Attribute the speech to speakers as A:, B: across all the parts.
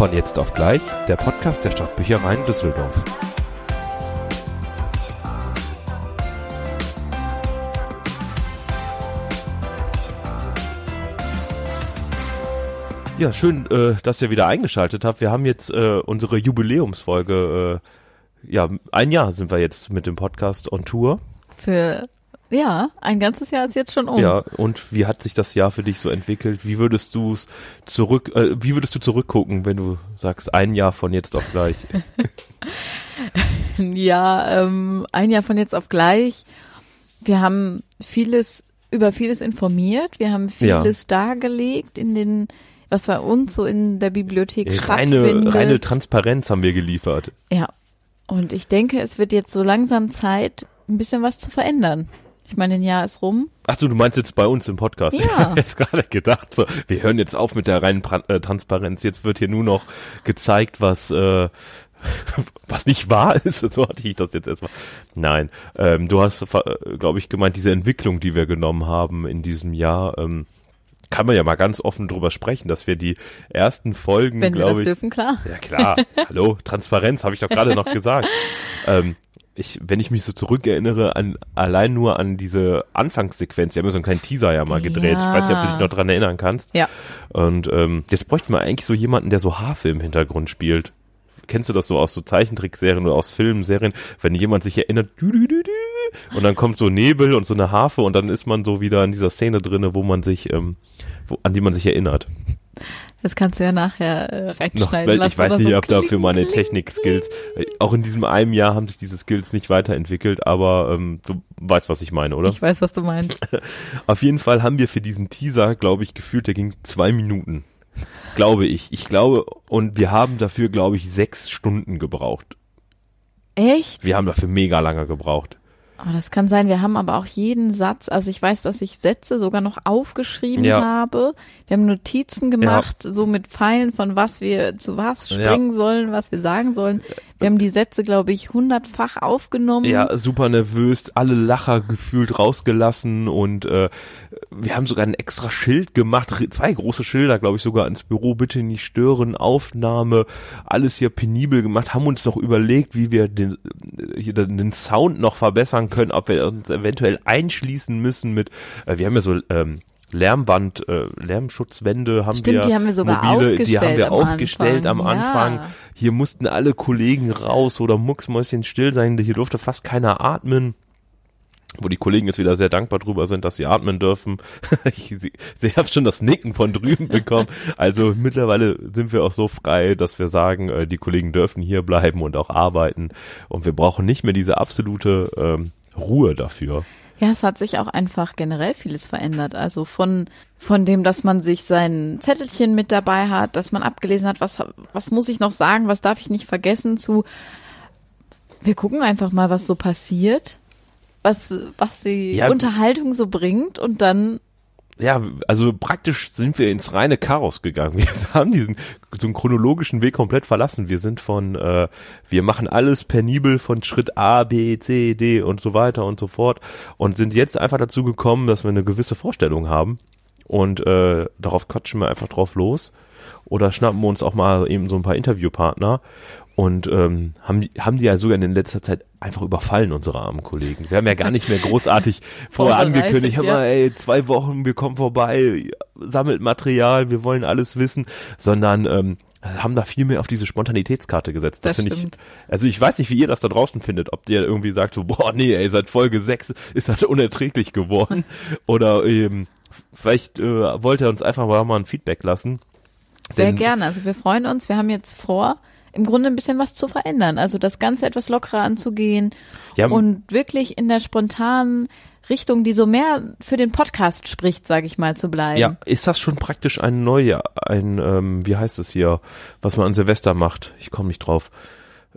A: Von jetzt auf gleich, der Podcast der Stadtbüchereien Düsseldorf. Ja, schön, äh, dass ihr wieder eingeschaltet habt. Wir haben jetzt äh, unsere Jubiläumsfolge. Äh, ja, ein Jahr sind wir jetzt mit dem Podcast on Tour.
B: Für ja, ein ganzes Jahr ist jetzt schon um.
A: Ja, und wie hat sich das Jahr für dich so entwickelt? Wie würdest du es zurück, äh, wie würdest du zurückgucken, wenn du sagst, ein Jahr von jetzt auf gleich?
B: ja, ähm, ein Jahr von jetzt auf gleich. Wir haben vieles, über vieles informiert. Wir haben vieles ja. dargelegt in den, was bei uns so in der Bibliothek
A: reine,
B: stattfindet.
A: Reine Transparenz haben wir geliefert.
B: Ja. Und ich denke, es wird jetzt so langsam Zeit, ein bisschen was zu verändern. Ich meine, ein Jahr ist rum.
A: Ach du, du meinst jetzt bei uns im Podcast.
B: Ja.
A: Ich habe jetzt gerade gedacht, so, wir hören jetzt auf mit der reinen äh, Transparenz. Jetzt wird hier nur noch gezeigt, was äh, was nicht wahr ist. So hatte ich das jetzt erstmal. Nein, ähm, du hast, äh, glaube ich, gemeint, diese Entwicklung, die wir genommen haben in diesem Jahr. Ähm, kann man ja mal ganz offen drüber sprechen, dass wir die ersten Folgen, glaube ich.
B: dürfen, klar.
A: Ja, klar. Hallo, Transparenz, habe ich doch gerade noch gesagt. Ähm, ich, wenn ich mich so zurückerinnere an allein nur an diese Anfangssequenz, wir haben ja so einen kleinen Teaser ja mal gedreht. Ja. Ich weiß nicht, ob du dich noch dran erinnern kannst.
B: Ja.
A: Und ähm, jetzt bräuchten wir eigentlich so jemanden, der so Haarfilm im Hintergrund spielt. Kennst du das so aus so Zeichentrickserien oder aus Filmserien, wenn jemand sich erinnert, dü, dü, dü, und dann kommt so Nebel und so eine Harfe und dann ist man so wieder in dieser Szene drinne, wo man sich, ähm, wo, an die man sich erinnert.
B: Das kannst du ja nachher äh, reinschneiden
A: Noch, Ich weiß nicht, so ob dafür meine Technik-Skills, äh, auch in diesem einem Jahr haben sich diese Skills nicht weiterentwickelt, aber ähm, du weißt, was ich meine, oder?
B: Ich weiß, was du meinst.
A: Auf jeden Fall haben wir für diesen Teaser, glaube ich, gefühlt, der ging zwei Minuten. Glaube ich. Ich glaube, und wir haben dafür, glaube ich, sechs Stunden gebraucht.
B: Echt?
A: Wir haben dafür mega lange gebraucht.
B: Oh, das kann sein. Wir haben aber auch jeden Satz, also ich weiß, dass ich Sätze sogar noch aufgeschrieben
A: Ja.
B: habe. Wir haben Notizen gemacht, so mit Pfeilen von was wir zu was springen sollen, was wir sagen sollen. Wir haben die Sätze, glaube ich, hundertfach aufgenommen.
A: Ja, super nervös, alle Lacher gefühlt rausgelassen und äh, wir haben sogar ein extra Schild gemacht, zwei große Schilder, glaube ich, sogar ins Büro, bitte nicht stören, Aufnahme, alles hier penibel gemacht, haben uns noch überlegt, wie wir den, äh, hier den Sound noch verbessern können, ob wir uns eventuell einschließen müssen mit, äh, wir haben ja so ähm, Lärmwand, äh, Lärmschutzwände haben
B: Stimmt,
A: wir.
B: die haben wir sogar
A: mobile, Die
B: aufgestellt
A: haben wir
B: am
A: aufgestellt am
B: Anfang,
A: Anfang.
B: ja.
A: Hier mussten alle Kollegen raus oder mucksmäuschen still sein. Hier durfte fast keiner atmen. Wo die Kollegen jetzt wieder sehr dankbar drüber sind, dass sie atmen dürfen. ich sie, sie haben schon das Nicken von drüben bekommen. Also mittlerweile sind wir auch so frei, dass wir sagen, äh, die Kollegen dürfen hier bleiben und auch arbeiten. Und wir brauchen nicht mehr diese absolute ähm, Ruhe dafür.
B: Ja, es hat sich auch einfach generell vieles verändert. Also von, von dem, dass man sich sein Zettelchen mit dabei hat, dass man abgelesen hat, was, was muss ich noch sagen, was darf ich nicht vergessen, zu, wir gucken einfach mal, was so passiert, was, was die
A: Ja.
B: Unterhaltung so bringt und dann,
A: ja, also praktisch sind wir ins reine Chaos gegangen. Wir haben diesen so einen chronologischen Weg komplett verlassen. Wir sind von, äh, wir machen alles penibel von Schritt A, B, C, D und so weiter und so fort und sind jetzt einfach dazu gekommen, dass wir eine gewisse Vorstellung haben und äh, darauf quatschen wir einfach drauf los oder schnappen wir uns auch mal eben so ein paar Interviewpartner und ähm, haben, haben die ja sogar in letzter Zeit einfach überfallen, unsere armen Kollegen. Wir haben ja gar nicht mehr großartig vorher angekündigt, hör mal, ey, zwei Wochen, wir kommen vorbei, sammelt Material, wir wollen alles wissen, sondern ähm, haben da viel mehr auf diese Spontanitätskarte gesetzt. Das,
B: Das
A: finde ich, also ich weiß nicht, wie ihr das da draußen findet, ob ihr irgendwie sagt so, boah, nee, ey, seit Folge 6 ist das unerträglich geworden oder ähm, vielleicht äh, wollt ihr uns einfach mal, mal ein Feedback lassen.
B: sehr
A: Denn-
B: gerne. Also wir freuen uns, wir haben jetzt vor, im Grunde ein bisschen was zu verändern. Also das Ganze etwas lockerer anzugehen
A: Ja,
B: und wirklich in der spontanen Richtung, die so mehr für den Podcast spricht, sage ich mal, zu bleiben.
A: Ja, ist das schon praktisch ein neuer, ein, ähm, wie heißt es hier, was man an Silvester macht? Ich komme nicht drauf.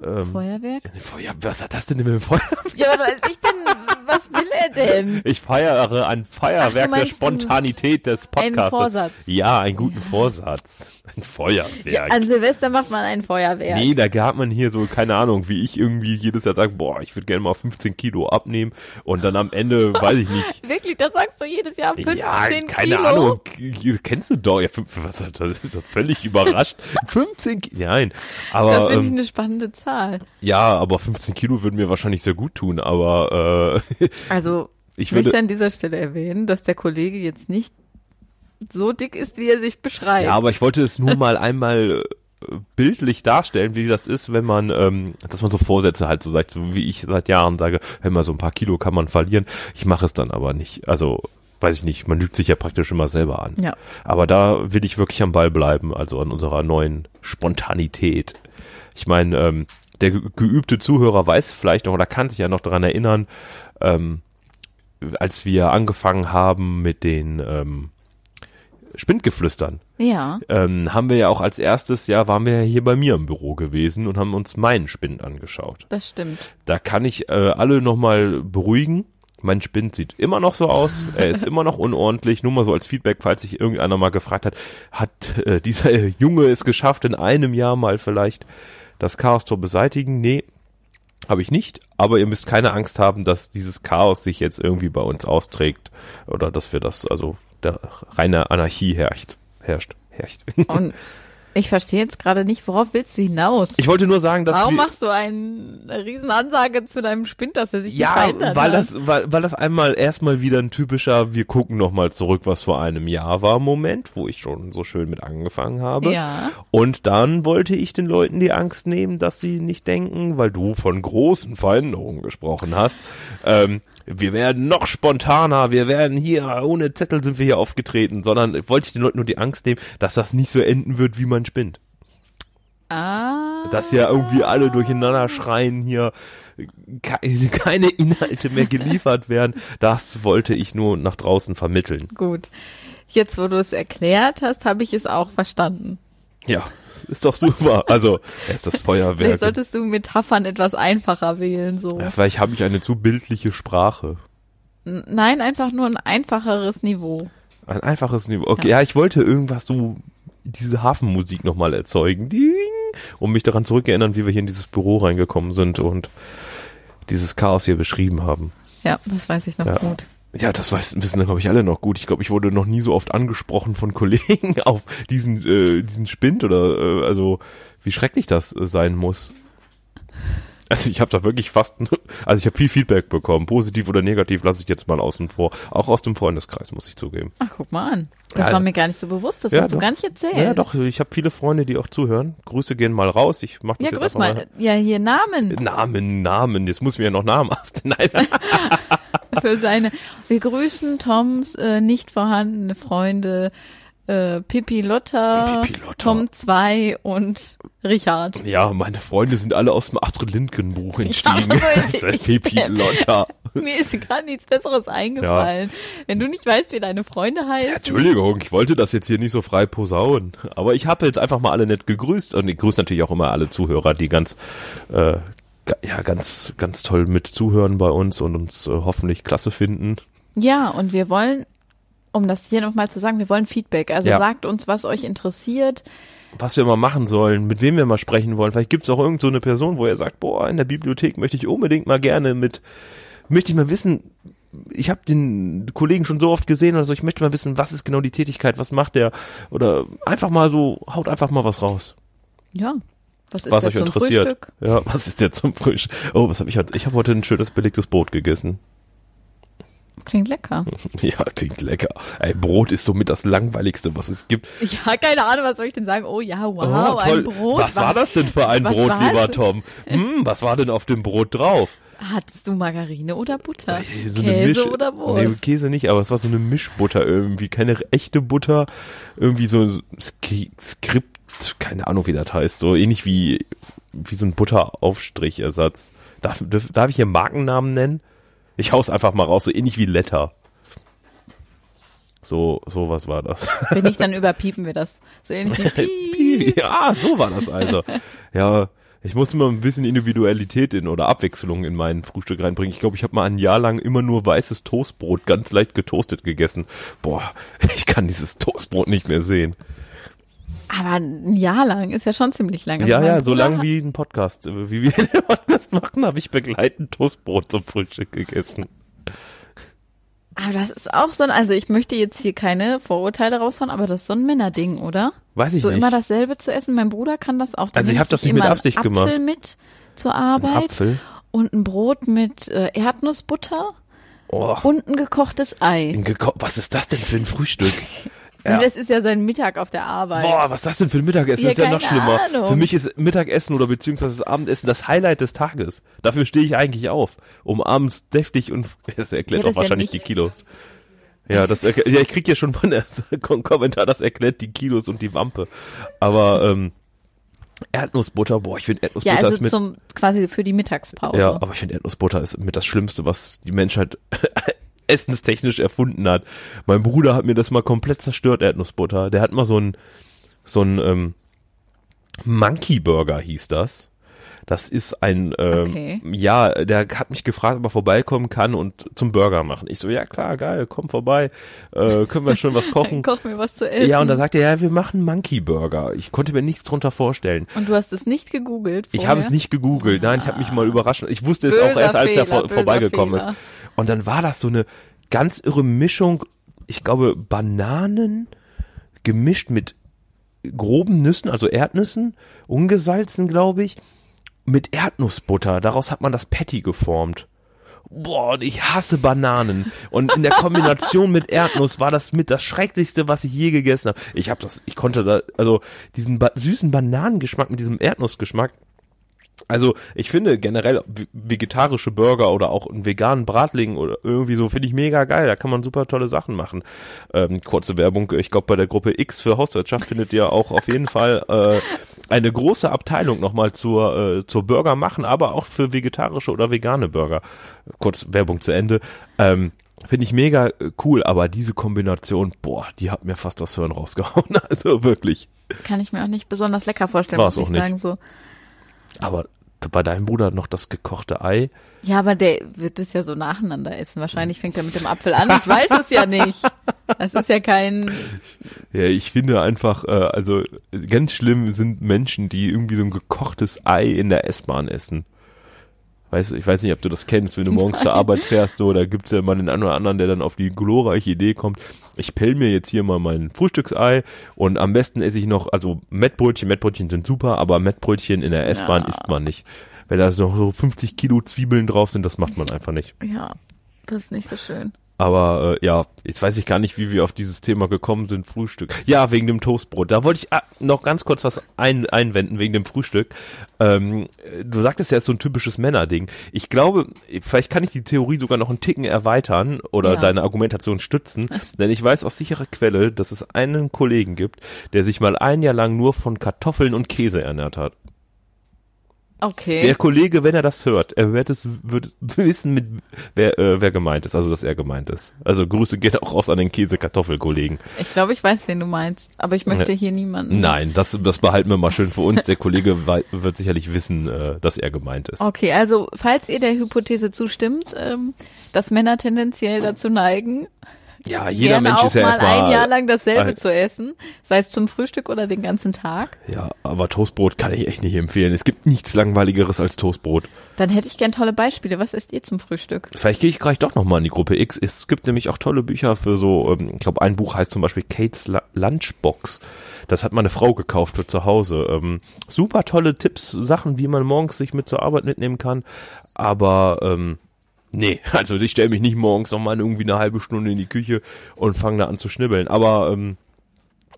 A: Ähm,
B: Feuerwerk?
A: Feuer, was hat das denn mit dem Feuerwerk?
B: Ja, weiß ich denn, was will er denn?
A: Ich feiere ein Feuerwerk der
B: meinst
A: Spontanität des
B: einen
A: Podcasts.
B: Vorsatz.
A: Ja, einen guten Vorsatz. Ein
B: Ja,
A: Feuerwerk.
B: an Silvester macht man ein Feuerwerk.
A: Nee, da hat man hier so, keine Ahnung, wie ich irgendwie jedes Jahr sage, boah, ich würde gerne mal 15 Kilo abnehmen und dann am Ende, weiß ich nicht.
B: Wirklich, das sagst du jedes Jahr 15
A: Ja, keine
B: Kilo?
A: Ahnung. K- Kennst du doch. Ja, was, das ist doch völlig überrascht. 15 Kilo. Nein.
B: Das
A: Aber
B: finde ich
A: ähm,
B: eine spannende Zahl.
A: ja, aber 15 Kilo würden mir wahrscheinlich sehr gut tun. Aber äh,
B: Also,
A: ich
B: ich möchte
A: würde.
B: an dieser Stelle erwähnen, dass der Kollege jetzt nicht so dick ist, wie er sich beschreibt.
A: Ja, aber ich wollte es nur mal einmal äh, bildlich darstellen, wie das ist, wenn man, ähm, dass man so Vorsätze halt so sagt, so wie ich seit Jahren sage, hör mal, so ein paar Kilo kann man verlieren. Ich mache es dann aber nicht. Also weiß ich nicht, man lügt sich ja praktisch immer selber an.
B: Ja.
A: Aber da will ich wirklich am Ball bleiben, also an unserer neuen Spontanität. Ich meine, ähm, der ge geübte Zuhörer weiß vielleicht noch oder kann sich ja noch daran erinnern, ähm, als wir angefangen haben mit den ähm, Spindgeflüstern,
B: Ja,
A: ähm, haben wir ja auch als erstes Jahr waren wir ja hier bei mir im Büro gewesen und haben uns meinen Spind angeschaut.
B: das stimmt.
A: Da kann ich äh, alle nochmal beruhigen. Mein Spind sieht immer noch so aus. Er ist immer noch unordentlich. Nur mal so als Feedback, falls sich irgendeiner mal gefragt hat, hat äh, dieser Junge es geschafft, in einem Jahr mal vielleicht das Chaos-Tor beseitigen? Nee, habe ich nicht. Aber ihr müsst keine Angst haben, dass dieses Chaos sich jetzt irgendwie bei uns austrägt. Oder dass wir das, also der reine Anarchie herrscht. Herrscht. Herrscht.
B: Und ich verstehe jetzt gerade nicht, worauf willst du hinaus?
A: Ich wollte nur sagen, dass
B: Warum machst du ein, eine Riesenansage zu deinem Spind, dass er sich nicht
A: Ja,
B: verändert
A: weil
B: hat?
A: das, weil, weil das einmal erstmal wieder ein typischer, wir gucken noch mal zurück, was vor einem Jahr war, Moment, wo ich schon so schön mit angefangen habe.
B: Ja.
A: Und dann wollte ich den Leuten die Angst nehmen, dass sie nicht denken, weil du von großen Veränderungen gesprochen hast, ähm, wir werden noch spontaner, wir werden hier, ohne Zettel sind wir hier aufgetreten, sondern wollte ich den Leuten nur die Angst nehmen, dass das nicht so enden wird, wie man spinnt.
B: Ah.
A: Dass ja irgendwie alle durcheinander schreien hier, keine, keine Inhalte mehr geliefert werden. Das wollte ich nur nach draußen vermitteln.
B: Gut. Jetzt, wo du es erklärt hast, habe ich es auch verstanden.
A: Ja, ist doch super. Also, erst das Feuerwerk.
B: Vielleicht solltest du Metaphern etwas einfacher wählen, so.
A: Ja, vielleicht habe ich eine zu bildliche Sprache.
B: N- Nein, einfach nur ein einfacheres Niveau.
A: Ein einfaches Niveau. Okay, ja, ich wollte irgendwas so, diese Hafenmusik nochmal erzeugen. Ding, um mich daran zurückerinnern, wie wir hier in dieses Büro reingekommen sind und dieses Chaos hier beschrieben haben.
B: Ja, das weiß ich noch
A: Ja.
B: gut.
A: Ja, das weiß, wissen, glaube ich, alle noch gut. Ich glaube, ich wurde noch nie so oft angesprochen von Kollegen auf diesen, äh, diesen Spind oder, äh, also, wie schrecklich das äh, sein muss. Also ich habe da wirklich fast, also ich habe viel Feedback bekommen, positiv oder negativ, lasse ich jetzt mal außen vor. Auch aus dem Freundeskreis, muss ich zugeben.
B: Ach, guck mal an. Das
A: Ja,
B: war mir gar nicht so bewusst. Das
A: ja,
B: hast du
A: doch.
B: gar nicht erzählt.
A: Ja, doch, ich habe viele Freunde, die auch zuhören. Grüße gehen mal raus. Ich mach das
B: Ja, grüß
A: einfach
B: mal. Ja, hier Namen
A: Namen, Namen, jetzt muss mir ja noch Namen aus. Nein,
B: für seine. Wir grüßen Toms äh, nicht vorhandene Freunde äh, Pippi Lotta,
A: Pippi Lotta.
B: Tom 2 und Richard.
A: ja, meine Freunde sind alle aus dem Astrid Lindgren Buch entstiegen.
B: Ja,
A: Pipi Lotta.
B: Mir ist gerade nichts Besseres eingefallen. Wenn du nicht weißt, wie deine Freunde heißen.
A: Ja, Entschuldigung, ich wollte das jetzt hier nicht so frei posaunen. Aber ich habe jetzt einfach mal alle nett gegrüßt. Und ich grüße natürlich auch immer alle Zuhörer, die ganz, äh, ja, ganz, ganz toll mit zuhören bei uns und uns äh, hoffentlich klasse finden.
B: Ja, und wir wollen, um das hier nochmal zu sagen, wir wollen Feedback. Also
A: Ja.
B: sagt uns, was euch interessiert.
A: Was wir mal machen sollen, mit wem wir mal sprechen wollen. Vielleicht gibt es auch irgend so eine Person, wo ihr sagt, boah, in der Bibliothek möchte ich unbedingt mal gerne mit, möchte ich mal wissen, ich habe den Kollegen schon so oft gesehen oder so, ich möchte mal wissen, was ist genau die Tätigkeit, was macht der? Oder einfach mal so, haut einfach mal was raus.
B: Ja. Was ist
A: was euch
B: zum
A: interessiert.
B: Frühstück?
A: Ja, was ist der zum Frühstück? Oh, was habe ich heute? Ich habe heute ein schönes belegtes Brot gegessen.
B: Klingt lecker.
A: Ja, klingt lecker. Ey, Brot ist somit das langweiligste, was es gibt.
B: Ja, keine Ahnung, was soll ich denn sagen? Oh ja, wow,
A: Oh,
B: ein Brot.
A: Was war das denn für ein Brot, lieber Tom? Hm, was war denn auf dem Brot drauf?
B: Hattest du Margarine oder Butter?
A: So
B: Käse
A: Misch-
B: oder Wurst?
A: Nee, Käse nicht, aber es war so eine Mischbutter irgendwie. Keine echte Butter. Irgendwie so Skri Skript, keine Ahnung, wie das heißt. So ähnlich wie, wie so ein Butteraufstrichersatz. Darf, darf, darf ich hier Markennamen nennen? Ich hau's einfach mal raus, so ähnlich wie Letter. So, so was war das.
B: Wenn nicht, dann überpiepen wir das. So ähnlich wie Piep.
A: ja, so war das also. Ja, Ich muss immer ein bisschen Individualität in oder Abwechslung in mein Frühstück reinbringen. Ich glaube, ich habe mal ein Jahr lang immer nur weißes Toastbrot ganz leicht getoastet gegessen. Boah, ich kann dieses Toastbrot nicht mehr sehen.
B: Aber ein Jahr lang ist ja schon ziemlich lange.
A: ja, ja, so lang wie ein Podcast, äh, wie wir den Podcast machen, habe ich begleitend Toastbrot zum Frühstück gegessen.
B: Aber das ist auch so ein, also ich möchte jetzt hier keine Vorurteile raushauen, aber das ist so ein Männerding, oder?
A: Weiß ich
B: so
A: nicht.
B: immer dasselbe zu essen. Mein Bruder kann das auch. Der
A: Also ich
B: nimmt
A: hab das nicht mit Absicht
B: einen Apfel
A: gemacht.
B: mit zur
A: Ein
B: Arbeit
A: Apfel.
B: und ein Brot mit äh, Erdnussbutter
A: Oh,
B: und ein gekochtes Ei.
A: ein geko- was ist das denn für ein Frühstück? Ja.
B: Das ist ja sein Mittag auf der Arbeit.
A: Boah, was ist das denn für ein Mittagessen?
B: Ja,
A: das ist ja noch schlimmer.
B: Ahnung.
A: Für mich ist Mittagessen oder beziehungsweise das Abendessen das Highlight des Tages. Dafür stehe ich eigentlich auf, um abends deftig und das erklärt
B: Ja, das
A: auch
B: ja
A: wahrscheinlich die Kilos. Ja, das ja, ich krieg ja schon der Kom- Kommentar, das erklärt die Kilos und die Wampe. Aber ähm, Erdnussbutter, boah, ich finde
B: ja,
A: Erdnussbutter
B: also
A: ist
B: zum quasi für die Mittagspause.
A: ja, aber ich finde Erdnussbutter ist mit das Schlimmste, was die Menschheit essenstechnisch erfunden hat. Mein Bruder hat mir das mal komplett zerstört, Erdnussbutter. Der hat mal so ein, so ein ähm, Monkey Burger hieß das. Das ist ein, ähm,
B: Okay.
A: ja, der hat mich gefragt, ob er vorbeikommen kann und zum Burger machen. Ich so, ja klar, geil, komm vorbei, äh, können wir schon was kochen.
B: Koch mir was zu essen.
A: ja, und da sagt er, ja, wir machen Monkey Burger. Ich konnte mir nichts drunter vorstellen.
B: Und du hast es nicht gegoogelt
A: Ich
B: vorher?
A: habe es nicht gegoogelt. Nein, ich habe mich mal überrascht. Ich wusste es auch
B: Böser
A: erst, als er
B: Fehler,
A: vor, vorbeigekommen
B: böser
A: ist. Und dann war das so eine ganz irre Mischung. Ich glaube, Bananen gemischt mit groben Nüssen, also Erdnüssen, ungesalzen, glaube ich, mit Erdnussbutter. Daraus hat man das Patty geformt. Boah, ich hasse Bananen. Und in der Kombination mit Erdnuss war das mit das Schrecklichste, was ich je gegessen habe. Ich habe das, ich konnte da, also diesen ba süßen Bananengeschmack mit diesem Erdnussgeschmack. Also ich finde generell vegetarische Burger oder auch einen veganen Bratling oder irgendwie so finde ich mega geil. Da kann man super tolle Sachen machen. Ähm, kurze Werbung. Ich glaube bei der Gruppe X für Hauswirtschaft findet ihr auch auf jeden Fall äh, eine große Abteilung nochmal zur äh, zur Burger machen, aber auch für vegetarische oder vegane Burger. Kurz Werbung zu Ende. Ähm, Finde ich mega cool, aber diese Kombination, boah, die hat mir fast das Hirn rausgehauen. Also wirklich.
B: Kann ich mir auch nicht besonders lecker vorstellen,
A: War's
B: muss ich sagen. So.
A: Aber bei deinem Bruder noch das gekochte Ei.
B: Ja, aber der wird es ja so nacheinander essen. Wahrscheinlich fängt er mit dem Apfel an. Ich weiß es ja nicht. Das ist ja kein.
A: Ja, ich finde einfach, äh, also ganz schlimm sind Menschen, die irgendwie so ein gekochtes Ei in der S-Bahn essen. Weißt, du, ich weiß nicht, ob du das kennst, wenn du morgens zur Arbeit fährst, so, da gibt's ja mal den einen oder anderen, der dann auf die glorreiche Idee kommt, ich pell mir jetzt hier mal mein Frühstücksei und am besten esse ich noch, also Mettbrötchen, Mettbrötchen sind super, aber Mettbrötchen in der S-Bahn
B: Ja.
A: isst man nicht. Wenn da noch so 50 Kilo Zwiebeln drauf sind, das macht man einfach nicht.
B: Ja, das ist nicht so schön.
A: Aber äh, ja, jetzt weiß ich gar nicht, wie wir auf dieses Thema gekommen sind, Frühstück. Ja, wegen dem Toastbrot. Da wollte ich ah, noch ganz kurz was ein, einwenden wegen dem Frühstück. Ähm, äh, du sagtest ja, es ist so ein typisches Männerding. Ich glaube, vielleicht kann ich die Theorie sogar noch einen Ticken erweitern oder
B: Ja.
A: deine Argumentation stützen, denn ich weiß aus sicherer Quelle, dass es einen Kollegen gibt, der sich mal ein Jahr lang nur von Kartoffeln und Käse ernährt hat.
B: Okay.
A: Der Kollege, wenn er das hört, er wird es wird wissen, mit wer, äh, wer gemeint ist, also dass er gemeint ist. Also Grüße gehen auch raus an den Käse-Kartoffel-Kollegen.
B: Ich glaube, ich weiß, wen du meinst. Aber ich möchte hier niemanden.
A: Nein, das, das behalten wir mal schön für uns. Der Kollege wird sicherlich wissen, äh, dass er gemeint ist.
B: Okay, also falls ihr der Hypothese zustimmt, ähm, dass Männer tendenziell dazu neigen,
A: Ja, jeder
B: gerne
A: Mensch
B: auch
A: ist ja
B: mal
A: erstmal.
B: ein Jahr lang dasselbe
A: äh,
B: zu essen, sei es zum Frühstück oder den ganzen Tag,
A: Ja, aber Toastbrot kann ich echt nicht empfehlen. Es gibt nichts langweiligeres als Toastbrot.
B: dann hätte ich gern tolle Beispiele. Was esst ihr zum Frühstück?
A: Vielleicht gehe ich gleich doch nochmal in die Gruppe X. Es gibt nämlich auch tolle Bücher für so, ähm, ich glaube, ein Buch heißt zum Beispiel Kates Lunchbox. Das hat meine Frau gekauft für zu Hause. Ähm, super tolle Tipps, Sachen, wie man morgens sich mit zur Arbeit mitnehmen kann. Aber ähm, nee, also ich stelle mich nicht morgens nochmal irgendwie eine halbe Stunde in die Küche und fange da an zu schnibbeln. Aber ähm,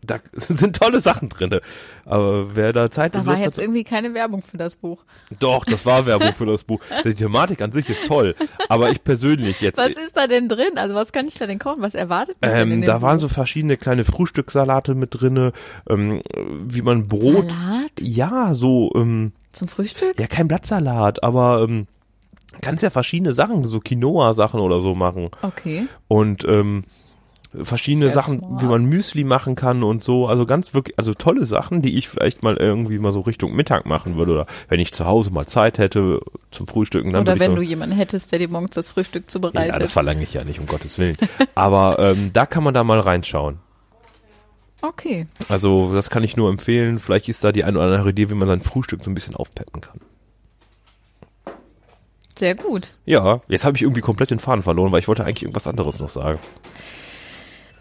A: da sind tolle Sachen drinne. Aber wer da Zeit
B: Da
A: und
B: war
A: Lust
B: jetzt
A: hat,
B: irgendwie keine Werbung für das Buch.
A: doch, das war Werbung für das Buch. Die Thematik an sich ist toll, aber ich persönlich jetzt.
B: Was ist da denn drin? Also was kann ich da denn kochen? Was erwartet mich denn
A: Ähm,
B: dem
A: da waren
B: Buch?
A: so verschiedene kleine Frühstückssalate mit drinne, ähm, wie man Brot.
B: Salat
A: Ja, so, ähm,
B: zum Frühstück?
A: ja, kein Blattsalat, aber ähm, kannst ja verschiedene Sachen, so Quinoa-Sachen oder so machen.
B: Okay.
A: Und ähm, verschiedene
B: Ja,
A: Sachen,
B: smart.
A: wie man Müsli machen kann und so. Also ganz wirklich, also tolle Sachen, die ich vielleicht mal irgendwie mal so Richtung Mittag machen würde oder wenn ich zu Hause mal Zeit hätte zum Frühstücken. Dann
B: Oder wenn
A: so,
B: du jemanden hättest, der dir morgens das Frühstück zubereitet.
A: Ja, das verlange ich ja nicht, um Gottes Willen. Aber ähm, da kann man da mal reinschauen.
B: okay.
A: Also das kann ich nur empfehlen. Vielleicht ist da die eine oder andere Idee, wie man sein Frühstück so ein bisschen aufpeppen kann.
B: Sehr gut.
A: Ja, jetzt habe ich irgendwie komplett den Faden verloren, weil ich wollte eigentlich irgendwas anderes noch sagen.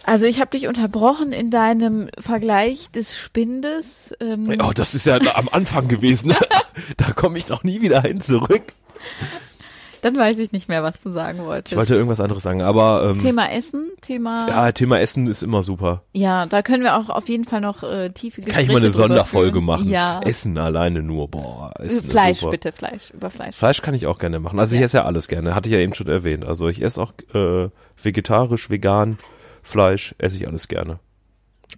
B: Also ich habe dich unterbrochen in deinem Vergleich des Spindes. Ähm,
A: Oh, das ist ja am Anfang gewesen. da komme ich noch nie wieder hin zurück.
B: Dann weiß ich nicht mehr, was du sagen wolltest.
A: Ich wollte irgendwas anderes sagen, aber ähm,
B: Thema Essen, Thema.
A: ja, Thema Essen ist immer super.
B: Ja, da können wir auch auf jeden Fall noch äh, tiefe Gespräche
A: Kann ich mal eine Sonderfolge
B: führen.
A: machen.
B: Ja.
A: Essen alleine nur, boah. Essen ist
B: Fleisch bitte, Fleisch, über Fleisch.
A: Fleisch kann ich auch gerne machen. Also ich
B: Ja.
A: esse ja alles gerne. Hatte ich ja eben schon erwähnt. Also ich esse auch äh, vegetarisch, vegan, Fleisch, esse ich alles gerne.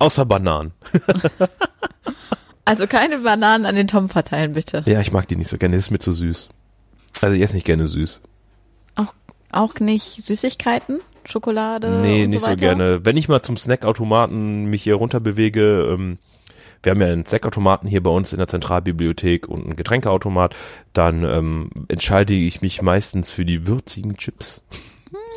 A: Außer Bananen.
B: Also keine Bananen an den Tom verteilen, bitte.
A: Ja, ich mag die nicht so gerne. Das ist mir zu süß. Also ich esse nicht gerne süß.
B: Auch, auch nicht Süßigkeiten? Schokolade?
A: nee, nicht
B: so,
A: so, gerne. Wenn ich mal zum Snackautomaten mich hier runter bewege, ähm, wir haben ja einen Snackautomaten hier bei uns in der Zentralbibliothek und einen Getränkeautomat, dann ähm, entscheide ich mich meistens für die würzigen Chips.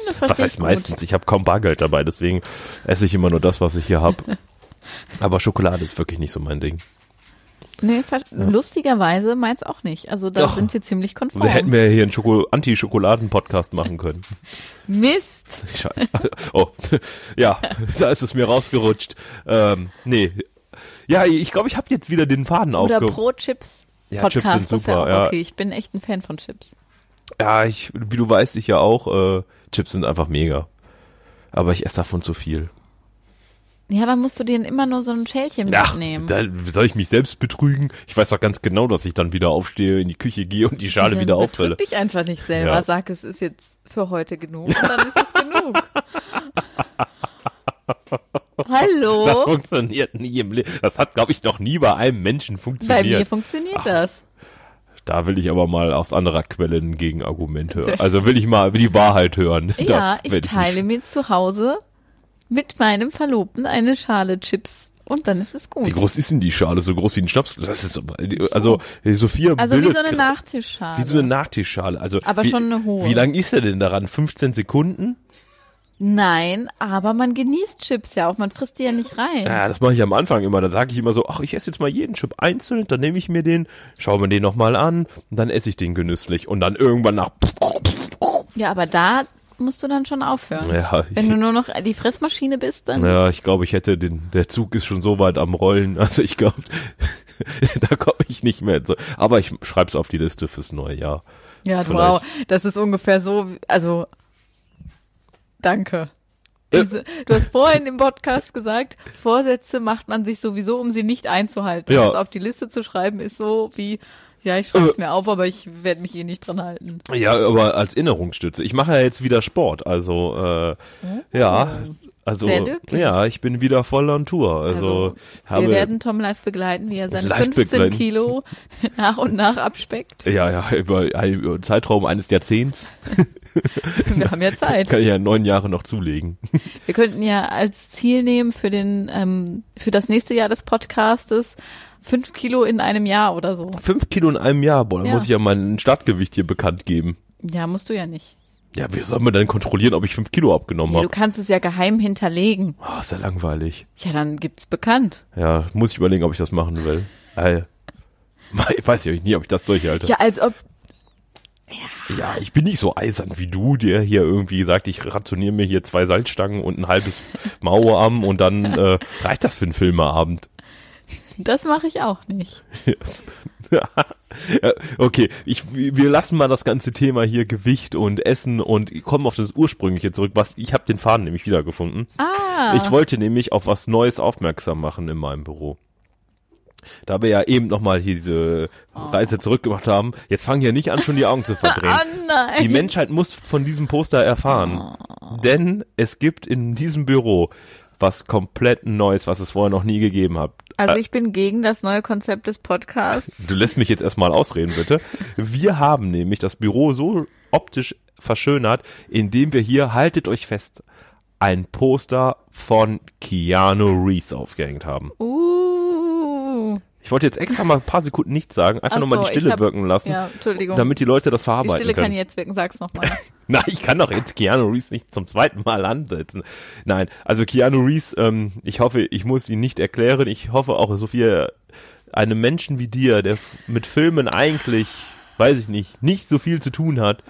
B: Das
A: Was
B: ich
A: heißt
B: gut.
A: meistens? Ich habe kaum Bargeld dabei, deswegen esse ich immer nur das, was ich hier habe. Aber Schokolade ist wirklich nicht so mein Ding.
B: Nee, lustigerweise meins auch nicht. Also da
A: Doch.
B: sind wir ziemlich konform.
A: Wir hätten wir hier einen Schoko Anti-Schokoladen-Podcast machen können.
B: Mist.
A: Scheiße. Oh, ja, da ist es mir rausgerutscht. Ähm, nee. Ja, ich glaube, ich habe jetzt wieder den Faden
B: Oder
A: aufge...
B: Pro Chips
A: Ja,
B: Podcast.
A: Chips sind
B: ja
A: super,
B: auch
A: ja.
B: okay. Ich bin echt ein Fan von Chips.
A: Ja, ich, wie du weißt, ich ja auch. Äh, Chips sind einfach mega. Aber ich esse davon zu viel.
B: Ja, dann musst du dir immer nur so ein Schälchen
A: Ach,
B: mitnehmen.
A: da soll ich mich selbst betrügen? Ich weiß doch ganz genau, dass ich dann wieder aufstehe, in die Küche gehe und die Schale
B: Dann
A: wieder auffülle.
B: dich einfach nicht selber.
A: Ja.
B: Sag, es ist jetzt für heute genug. Und dann ist es genug.
A: Das
B: Hallo?
A: funktioniert nie im Leben. Das hat, glaube ich, noch nie bei einem Menschen
B: Bei
A: funktioniert.
B: mir funktioniert das.
A: Da will ich aber mal aus anderer Quelle ein Gegenargument hören. Also will ich mal die Wahrheit hören.
B: Ja,
A: Da
B: ich teile mir zu Hause mit meinem Verlobten eine Schale Chips und dann ist es gut.
A: Wie groß ist denn die Schale? So groß wie ein Schnaps? Das ist aber, also Sophia
B: Also wie so eine Nachtischschale.
A: wie so eine Nachtischschale. Also
B: Aber
A: wie,
B: schon eine hohe.
A: Wie lang ist er denn daran? 15 Sekunden?
B: Nein, aber man genießt Chips ja auch, man frisst die ja nicht rein.
A: Ja, das mache ich am Anfang immer. Da sage ich immer so, ach, ich esse jetzt mal jeden Chip einzeln, dann nehme ich mir den, schaue mir den nochmal an und dann esse ich den genüsslich. Und dann irgendwann nach
B: Ja, aber da musst du dann schon aufhören.
A: Ja, ich-
B: Wenn du nur noch die Fressmaschine bist, dann
A: Ja, ich glaube, ich hätte den, der Zug ist schon so weit am Rollen. Also ich glaube, da komme ich nicht mehr. Aber ich schreib's auf die Liste fürs neue Jahr.
B: Ja,
A: Vielleicht.
B: auch. Das ist ungefähr so, also danke. Diese- Du hast vorhin im Podcast gesagt, Vorsätze macht man sich sowieso, um sie nicht einzuhalten.
A: Ja.
B: Das auf die Liste zu schreiben ist so wie, ja, ich schreibe es
A: Äh.
B: mir auf, aber ich werde mich eh nicht dran halten.
A: Ja, aber als Erinnerungsstütze. Ich mache ja jetzt wieder Sport, also äh, ja, also
B: Sehr
A: ja, ich bin wieder voll on Tour. Also,
B: Also, Wir werden Tom live begleiten, wie er seine
A: Live
B: 15
A: begleiten.
B: Kilo nach und nach abspeckt.
A: ja, ja, über einen Zeitraum eines Jahrzehnts
B: Wir haben ja Zeit.
A: kann ich ja neun Jahre noch zulegen.
B: Wir könnten ja als Ziel nehmen für den, ähm, für das nächste Jahr des Podcastes fünf Kilo in einem Jahr oder so.
A: Fünf Kilo in einem Jahr, boah, dann
B: Ja.
A: muss ich ja mein Startgewicht hier bekannt geben.
B: Ja, musst du ja nicht.
A: Ja, wie soll man denn kontrollieren, ob ich fünf Kilo abgenommen
B: Ja, du
A: habe?
B: kannst es ja geheim hinterlegen.
A: Oh, ist ja langweilig.
B: Ja, dann gibt's bekannt.
A: Ja, muss ich überlegen, ob ich das machen will. Äh, ich weiß ja nie, ob ich das durchhalte.
B: Ja, als ob,
A: Ja, ich bin nicht so eisern wie du, der hier irgendwie sagt, ich rationiere mir hier zwei Salzstangen und ein halbes Mauerarm und dann äh, reicht das für einen Filmeabend.
B: Das mache ich auch nicht.
A: Yes. Ja, okay, ich, wir lassen mal das ganze Thema hier Gewicht und Essen und kommen auf das Ursprüngliche zurück. Was ich habe den Faden nämlich wiedergefunden.
B: Ah,
A: Ich wollte nämlich auf was Neues aufmerksam machen in meinem Büro. Da wir ja eben nochmal hier diese Reise zurückgemacht haben, jetzt fangen ja nicht an, schon die Augen zu verdrehen.
B: ah nein.
A: Die Menschheit muss von diesem Poster erfahren. Denn es gibt in diesem Büro was komplett Neues, was es vorher noch nie gegeben hat.
B: also ich bin gegen das neue Konzept des Podcasts.
A: du lässt mich jetzt erstmal ausreden, bitte. Wir haben nämlich das Büro so optisch verschönert, indem wir hier, haltet euch fest, ein Poster von Keanu Reeves aufgehängt haben.
B: Uh.
A: Ich wollte jetzt extra mal ein paar Sekunden nichts sagen, einfach
B: Ach
A: nur mal
B: so,
A: die Stille
B: hab-
A: wirken lassen,
B: Ja, Entschuldigung.
A: damit die Leute das
B: die
A: verarbeiten
B: Stille
A: können.
B: kann jetzt wirken, sag's nochmal.
A: Nein, ich kann doch jetzt Keanu Reeves nicht zum zweiten Mal ansetzen. Nein, also Keanu Reeves, ähm, ich hoffe, ich muss ihn nicht erklären. Ich hoffe auch, so viel einem Menschen wie dir, der mit Filmen eigentlich, weiß ich nicht, nicht so viel zu tun hat,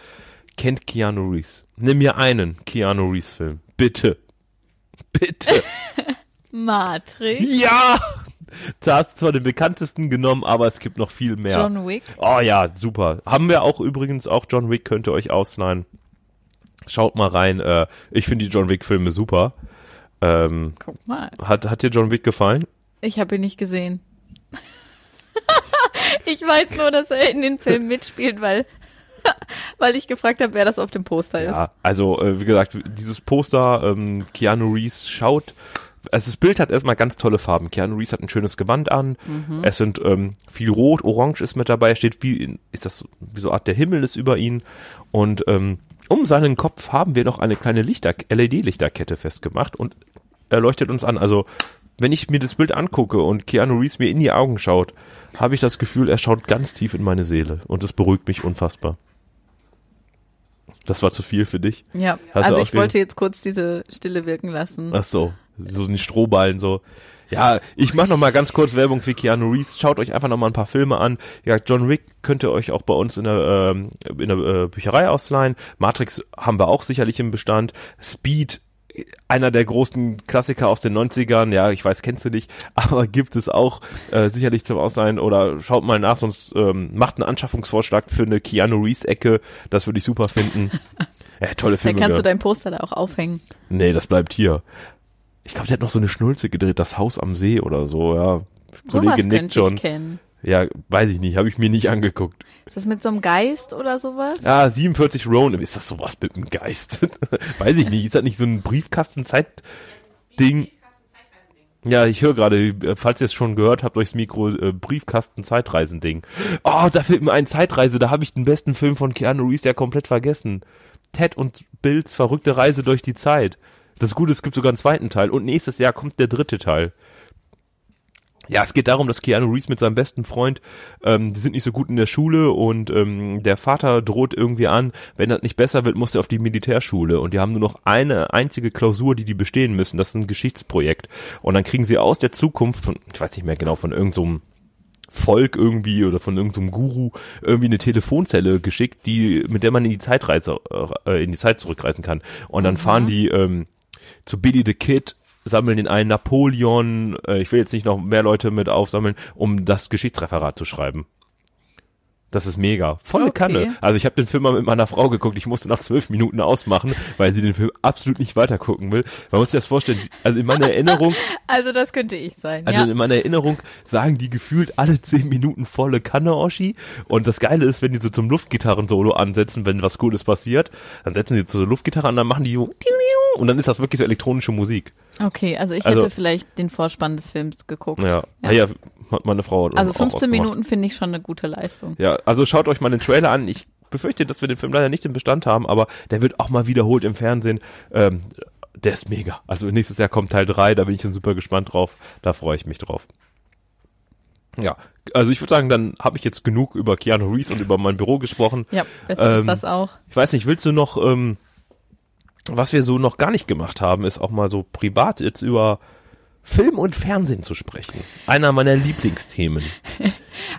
A: kennt Keanu Reeves. Nimm mir einen Keanu Reeves Film. Bitte. Bitte.
B: Matrix,
A: ja! Du hast zwar den bekanntesten genommen, aber es gibt noch viel mehr.
B: John Wick.
A: Oh ja, super. Haben wir auch übrigens, auch John Wick könnt ihr euch ausleihen. Schaut mal rein. Äh, ich finde die John Wick-Filme super. Ähm,
B: Guck mal.
A: hat, hat dir John Wick gefallen?
B: Ich habe ihn nicht gesehen. ich weiß nur, dass er in den Film mitspielt, weil, weil ich gefragt habe, wer das auf dem Poster ist.
A: Ja, also äh, wie gesagt, dieses Poster, ähm, Keanu Reeves schaut, also das Bild hat erstmal ganz tolle Farben. Keanu Reeves hat ein schönes Gewand an. Es sind ähm, viel Rot, Orange ist mit dabei. Steht wie, in, ist das so- wie so eine Art der Himmel ist über ihn. Und ähm, um seinen Kopf haben wir noch eine kleine Lichter, LED-Lichterkette festgemacht und er leuchtet uns an. Also wenn ich mir das Bild angucke und Keanu Reeves mir in die Augen schaut, habe ich das Gefühl, er schaut ganz tief in meine Seele und das beruhigt mich unfassbar. Das war zu viel für dich.
B: Ja,
A: Hast
B: also ich wollte jetzt kurz diese Stille wirken lassen.
A: Ach so, so ein Strohballen so. Ja, ich mache noch mal ganz kurz Werbung für Keanu Reeves. Schaut euch einfach noch mal ein paar Filme an. Ja, John Wick könnt ihr euch auch bei uns in der, ähm, in der äh, Bücherei ausleihen. Matrix haben wir auch sicherlich im Bestand. Speed, einer der großen Klassiker aus den 90ern. Ja, ich weiß, kennst du nicht, aber gibt es auch äh, sicherlich zum Ausleihen. Oder schaut mal nach, sonst ähm, macht einen Anschaffungsvorschlag für eine Keanu Reeves-Ecke. Das würde ich super finden. Ja, tolle
B: Dann
A: Filme.
B: kannst du dein Poster da auch aufhängen.
A: Nee, das bleibt hier. Ich glaube, der hat noch so eine Schnulze gedreht, das Haus am See oder so, ja.
B: Sowas
A: Kollege Nick John.
B: ich kennen.
A: Ja, weiß ich nicht, habe ich mir nicht angeguckt.
B: Ist das mit so einem Geist oder sowas?
A: Ah, 47 Ronin, ist das sowas mit dem Geist? weiß ich nicht, ist das nicht so ein Briefkasten-Zeit-Ding? Ja, ich höre gerade, falls ihr es schon gehört habt durchs Mikro, äh, Briefkasten-Zeitreisen-Ding. Oh, da fehlt mir ein Zeitreise, da habe ich den besten Film von Keanu Reeves ja komplett vergessen. Ted und Bills verrückte Reise durch die Zeit. Das Gute, es gibt sogar einen zweiten Teil und nächstes Jahr kommt der dritte Teil. Ja, es geht darum, dass Keanu Reeves mit seinem besten Freund, ähm, die sind nicht so gut in der Schule und ähm, der Vater droht irgendwie an, wenn das nicht besser wird, muss er auf die Militärschule und die haben nur noch eine einzige Klausur, die die bestehen müssen. Das ist ein Geschichtsprojekt und dann kriegen sie aus der Zukunft von, ich weiß nicht mehr genau, von irgendeinem so Volk irgendwie oder von irgendeinem Guru irgendwie eine Telefonzelle geschickt, die mit der man in die Zeitreise äh, in die Zeit zurückreisen kann. Und dann fahren die ähm, zu Billy the Kid, sammeln den einen Napoleon, äh, ich will jetzt nicht noch mehr Leute mit aufsammeln, um das Geschichtsreferat zu schreiben. Das ist mega. Volle
B: Okay.
A: Kanne. Also ich habe den Film mal mit meiner Frau geguckt. Ich musste nach zwölf Minuten ausmachen, weil sie den Film absolut nicht weitergucken will. Man muss sich das vorstellen. Also in meiner Erinnerung
B: Also das könnte ich sein,
A: also
B: ja.
A: in meiner Erinnerung sagen die gefühlt alle zehn Minuten volle Kanne Oschi. Und das Geile ist, wenn die so zum Luftgitarren-Solo ansetzen, wenn was Cooles passiert, dann setzen sie zur Luftgitarre an, dann machen die so und dann ist das wirklich so elektronische Musik.
B: Okay, also ich
A: Also-
B: hätte vielleicht den Vorspann des Films geguckt.
A: Ja, ja. ja hat meine Frau hat
B: Also
A: auch
B: 15
A: ausgemacht.
B: Minuten finde ich schon eine gute Leistung.
A: Ja, also schaut euch mal den Trailer an. Ich befürchte, dass wir den Film leider nicht im Bestand haben, aber der wird auch mal wiederholt im Fernsehen. Ähm, der ist mega. Also nächstes Jahr kommt Teil 3, da bin ich schon super gespannt drauf. Da freue ich mich drauf. Ja, also ich würde sagen, dann habe ich jetzt genug über Keanu Reeves und über mein Büro gesprochen.
B: Ja, besser
A: Ähm,
B: ist das auch.
A: Ich weiß nicht, willst du noch, ähm, was wir so noch gar nicht gemacht haben, ist auch mal so privat jetzt über Film und Fernsehen zu sprechen. Einer meiner Lieblingsthemen.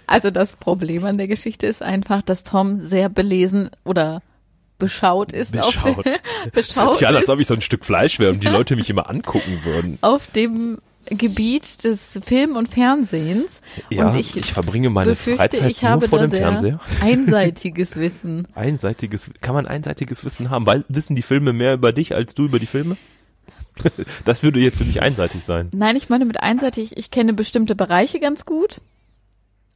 B: Also das Problem an der Geschichte ist einfach, dass Tom sehr belesen oder beschaut ist
A: Beschaut.
B: auf, de,
A: Das hört
B: beschaut
A: sich an, als ob ich so ein Stück Fleisch wäre und die Leute mich immer angucken würden.
B: auf dem Gebiet des Film- und Fernsehens.
A: Ja,
B: und
A: ich,
B: ich,
A: verbringe meine Freizeit
B: ich habe
A: nur vor dem Fernseher.
B: einseitiges Wissen.
A: Einseitiges, kann man einseitiges Wissen haben? Weil, wissen die Filme mehr über dich als du über die Filme? das würde jetzt für dich einseitig sein.
B: Nein, ich meine mit einseitig, ich kenne bestimmte Bereiche ganz gut,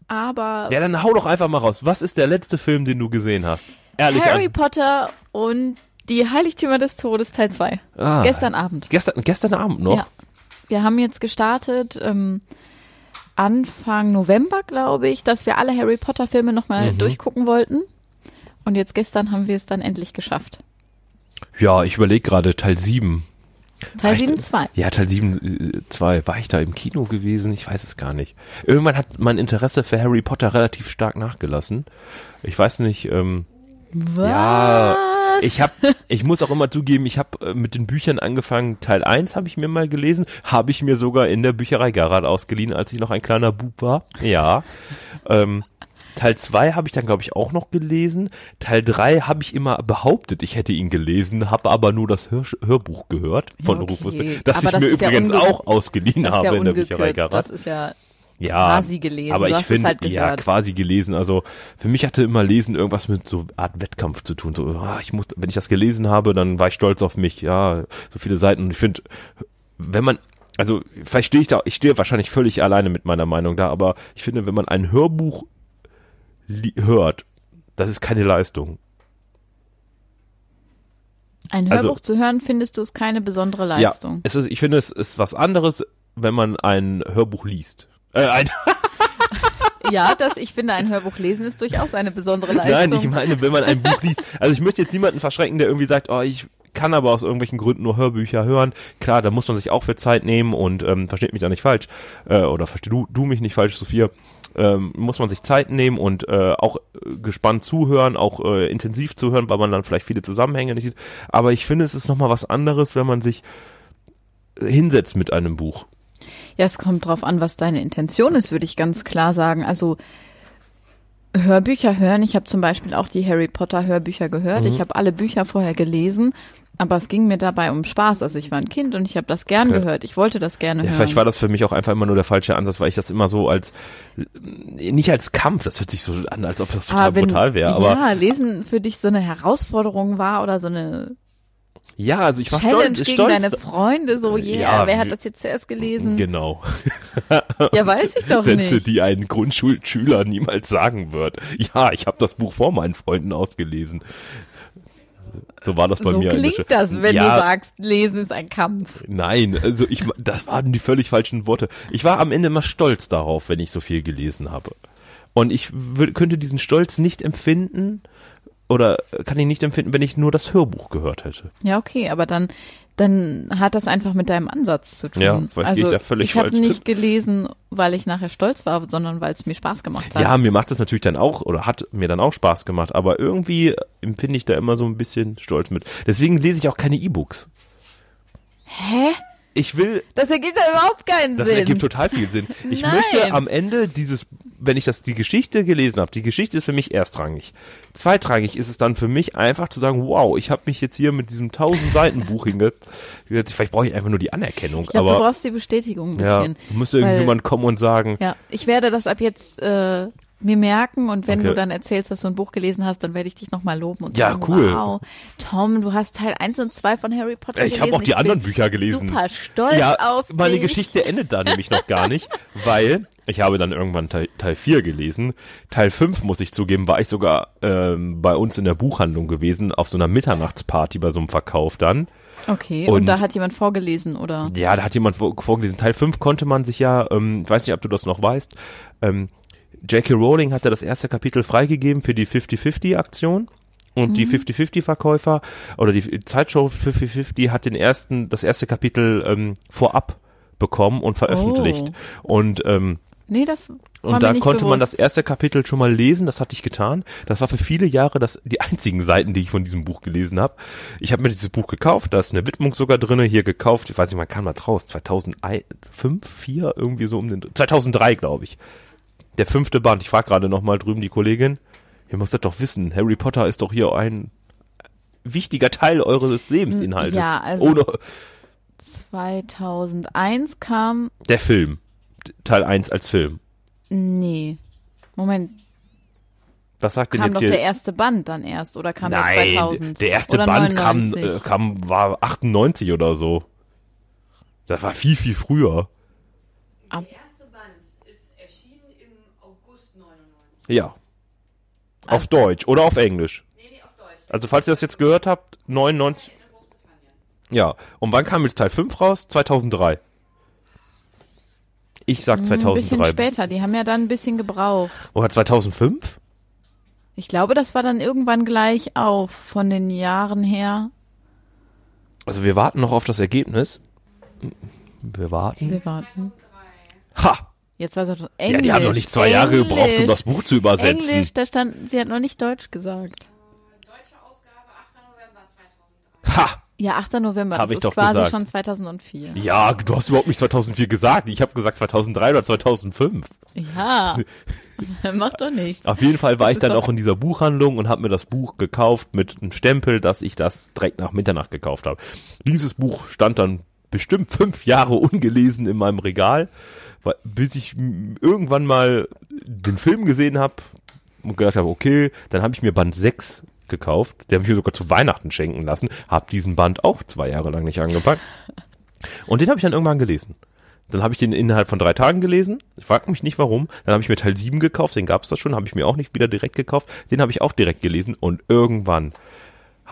B: aber
A: Ja, dann hau doch einfach mal raus. Was ist der letzte Film, den du gesehen hast? Ehrlich.
B: Harry
A: an-
B: Potter und die Heiligtümer des Todes Teil 2.
A: Ah.
B: Gestern Abend.
A: Gestern, gestern Abend noch?
B: Ja. Wir haben jetzt gestartet, ähm, Anfang November, glaube ich, dass wir alle Harry Potter Filme nochmal
A: Mhm.
B: durchgucken wollten. Und jetzt gestern haben wir es dann endlich geschafft.
A: Ja, ich überlege gerade Teil 7.
B: Teil
A: War ich-
B: 7, 2.
A: Ja, Teil 7, 2. War ich da im Kino gewesen? Ich weiß es gar nicht. Irgendwann hat mein Interesse für Harry Potter relativ stark nachgelassen. Ich weiß nicht, ähm,
B: Was?
A: Ja, ich hab, ich muss auch immer zugeben, ich habe äh, mit den Büchern angefangen. Teil 1 habe ich mir mal gelesen, habe ich mir sogar in der Bücherei Gerhard ausgeliehen, als ich noch ein kleiner Bub war. Ja. ähm, Teil 2 habe ich dann, glaube ich, auch noch gelesen. Teil 3 habe ich immer behauptet, ich hätte ihn gelesen, habe aber nur das Hör Hörbuch gehört von
B: Ja, okay.
A: Rufus Beck, das
B: Aber
A: ich
B: das
A: mir
B: ja
A: übrigens
B: unge-
A: auch ausgeliehen habe
B: ja
A: in der Bücherei. Gerhard.
B: Das ist ja
A: ja,
B: quasi gelesen.
A: Aber
B: Du
A: ich finde,
B: halt
A: ja, quasi gelesen. Also für mich hatte immer Lesen irgendwas mit so Art Wettkampf zu tun. So, ah, ich muss, wenn ich das gelesen habe, dann war ich stolz auf mich. Ja, so viele Seiten. Und ich finde, wenn man, also vielleicht stehe ich da, ich stehe wahrscheinlich völlig alleine mit meiner Meinung da, aber ich finde, wenn man ein Hörbuch hört, das ist keine Leistung.
B: Ein
A: Also-
B: Hörbuch zu hören, findest du es keine besondere
A: Ja,
B: Leistung.
A: es ist, ich finde, es ist was anderes, wenn man ein Hörbuch liest. Äh, ein,
B: Ja, das, ich finde, ein Hörbuch lesen ist durchaus eine besondere Leistung.
A: Nein, ich meine, wenn man ein Buch liest. Also ich möchte jetzt niemanden verschrecken, der irgendwie sagt, oh, ich kann aber aus irgendwelchen Gründen nur Hörbücher hören. Klar, da muss man sich auch für Zeit nehmen und ähm, versteht mich da nicht falsch. Äh, oder versteh du, du mich nicht falsch, Sophia. Ähm, muss man sich Zeit nehmen und äh, auch äh, gespannt zuhören, auch äh, intensiv zuhören, weil man dann vielleicht viele Zusammenhänge nicht sieht. Aber ich finde, es ist nochmal was anderes, wenn man sich hinsetzt mit einem Buch.
B: Ja, es kommt drauf an, was deine Intention ist, würde ich ganz klar sagen. Also Hörbücher hören. Ich habe zum Beispiel auch die Harry Potter Hörbücher gehört.
A: Mhm.
B: Ich habe alle Bücher vorher gelesen, aber es ging mir dabei um Spaß. Also ich war ein Kind und ich habe das gern
A: Okay.
B: gehört. Ich wollte das gerne
A: Ja,
B: hören.
A: vielleicht war das für mich auch einfach immer nur der falsche Ansatz, weil ich das immer so als nicht als Kampf, das hört sich so an, als ob das total
B: Aber wenn-
A: brutal wäre, aber
B: ja, Lesen für dich so eine Herausforderung war oder so eine
A: ja, also ich war
B: Challenge
A: stolz,
B: gegen
A: stolz
B: deine Freunde, so, yeah,
A: Ja,
B: wer hat das jetzt zuerst gelesen?
A: Genau.
B: Ja, weiß ich doch
A: Sätze,
B: nicht.
A: die ein Grundschulschüler niemals sagen wird. Ja, ich habe das Buch vor meinen Freunden ausgelesen. So war das bei
B: so
A: mir. der
B: klingt das, wenn
A: ja,
B: du sagst, Lesen ist ein Kampf.
A: Nein, also ich, das waren die völlig falschen Worte. Ich war am Ende immer stolz darauf, wenn ich so viel gelesen habe. Und ich könnte diesen Stolz nicht empfinden oder kann ihn nicht empfinden, wenn ich nur das Hörbuch gehört hätte.
B: Ja, okay, aber dann, dann hat das einfach mit deinem Ansatz zu tun.
A: Ja, gehe
B: also
A: ich da völlig
B: ich habe nicht gelesen, weil ich nachher stolz war, sondern weil es mir Spaß gemacht hat.
A: Ja, mir macht das natürlich dann auch oder hat mir dann auch Spaß gemacht, aber irgendwie empfinde ich da immer so ein bisschen Stolz mit. Deswegen lese ich auch keine E-Books.
B: Hä?
A: Ich will,
B: Das ergibt ja überhaupt keinen
A: das
B: Sinn.
A: ergibt total viel Sinn. Ich
B: Nein.
A: möchte am Ende dieses, wenn ich das die Geschichte gelesen habe, die Geschichte ist für mich erstrangig. Zweitrangig ist es dann für mich einfach zu sagen, wow, ich habe mich jetzt hier mit diesem 1000 Seiten Buch hingesetzt. Vielleicht brauche ich einfach nur die Anerkennung,
B: ich glaube, du
A: aber
B: brauchst die Bestätigung ein
A: ja,
B: bisschen.
A: müsste
B: weil-
A: irgendjemand kommen und sagen,
B: Ja, ich werde das ab jetzt äh, mir merken und wenn
A: Okay.
B: du dann erzählst, dass du ein Buch gelesen hast, dann werde ich dich nochmal loben und
A: Ja,
B: sagen,
A: cool.
B: wow, Tom, du hast Teil 1 und 2 von Harry Potter
A: ich
B: gelesen.
A: habe auch die anderen Bücher gelesen.
B: Super stolz
A: ja,
B: auf
A: meine
B: dich.
A: Geschichte endet da nämlich noch gar nicht, weil ich habe dann irgendwann Teil, Teil 4 gelesen. Teil 5, muss ich zugeben, war ich sogar ähm, bei uns in der Buchhandlung gewesen, auf so einer Mitternachtsparty bei so einem Verkauf dann.
B: Okay, und,
A: Und-
B: da hat jemand vorgelesen, oder?
A: Ja, da hat jemand vor, vorgelesen. Teil 5 konnte man sich ja, ähm, ich weiß nicht, ob du das noch weißt, ähm, J.K. Rowling hatte das erste Kapitel freigegeben für die 50-50-Aktion. Und die 50-50-Verkäufer oder die Zeitschrift 50-50 hat den ersten, das erste Kapitel ähm, vorab bekommen und veröffentlicht. Und ähm,
B: Nee, das
A: und da konnte man das
B: bewusst.
A: erste Kapitel schon mal lesen, das hatte ich getan. Das war für viele Jahre das, die einzigen Seiten, die ich von diesem Buch gelesen habe. Ich habe mir dieses Buch gekauft, da ist eine Widmung sogar drinne, hier gekauft, ich weiß nicht, wann kam das raus? 2005, 4, irgendwie so um den, 2003 glaube ich. Der fünfte Band, ich frage gerade noch mal drüben die Kollegin, ihr müsst das doch wissen, Harry Potter ist doch hier ein wichtiger Teil eures Lebensinhaltes.
B: Ja, also-
A: Ohne
B: 2001 kam,
A: der Film, Teil 1 als Film.
B: nee, Moment,
A: Was sagt denn
B: kam
A: jetzt
B: doch
A: hier?
B: der erste Band dann erst, oder kam
A: Nein,
B: der 2000?
A: der erste
B: oder
A: Band kam,
B: 99?
A: äh, kam, war 98 oder so. Das war viel, viel früher.
C: Der erste Band ist erschienen im August 99.
A: Ja. Auf
B: Also-
A: Deutsch oder auf Englisch.
C: Nee, nee, auf Deutsch.
A: Also falls ihr das jetzt gehört habt, 99.
C: In Großbritannien.
A: Ja. Und wann kam jetzt Teil 5 raus? 2003. Ich sag
B: Ein bisschen
A: 2003.
B: später, die haben ja dann ein bisschen gebraucht.
A: Oder 2005?
B: Ich glaube, das war dann irgendwann gleich auf von den Jahren her.
A: Also wir warten noch auf das Ergebnis. Wir warten.
B: Wir warten.
A: Ha!
B: Jetzt war es doch
A: Ja,
B: Englisch.
A: die haben noch nicht zwei Jahre gebraucht, um
B: Englisch.
A: das Buch zu übersetzen.
B: Englisch, da stand, sie hat noch nicht Deutsch gesagt.
C: Deutsche Ausgabe 8. November 2003.
A: Ha!
B: Ja, 8. November,
A: Hab
B: das
A: ich
B: ist
A: doch
B: quasi
A: gesagt.
B: schon 2004.
A: Ja, du hast überhaupt nicht 2004 gesagt. Ich habe gesagt 2003 oder 2005.
B: Ja, macht doch nichts.
A: Auf jeden Fall war ich
B: ist
A: dann auch in dieser Buchhandlung und habe mir das Buch gekauft mit einem Stempel, dass ich das direkt nach Mitternacht gekauft habe. Dieses Buch stand dann bestimmt fünf Jahre ungelesen in meinem Regal, weil- bis ich irgendwann mal den Film gesehen habe und gedacht habe, okay, dann habe ich mir Band 6 gekauft. Der habe ich mir sogar zu Weihnachten schenken lassen. Habe diesen Band auch zwei Jahre lang nicht angepackt. Und den habe ich dann irgendwann gelesen. Dann habe ich den innerhalb von drei Tagen gelesen. Ich frage mich nicht warum. Dann habe ich mir Teil 7 gekauft, den gab's da schon, habe ich mir auch nicht wieder direkt gekauft. Den habe ich auch direkt gelesen und irgendwann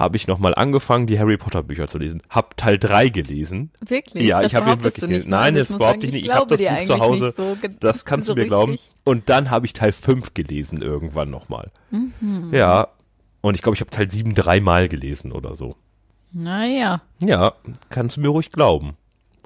A: habe ich nochmal angefangen, die Harry Potter Bücher zu lesen. Hab Teil 3 gelesen.
B: Wirklich?
A: Ja,
B: Das
A: ich habe ihn wirklich gelesen.
B: nicht, ne?
A: Nein,
B: Also
A: das behaupte ich nicht. Ich
B: glaube
A: habe das Buch zu Hause.
B: so
A: Das kannst
B: so
A: du mir glauben.
B: richtig.
A: Und dann habe ich Teil 5 gelesen irgendwann nochmal.
B: Mhm.
A: Ja. Und ich glaube, ich habe Teil 7 dreimal gelesen oder so.
B: Naja.
A: Ja, kannst du mir ruhig glauben.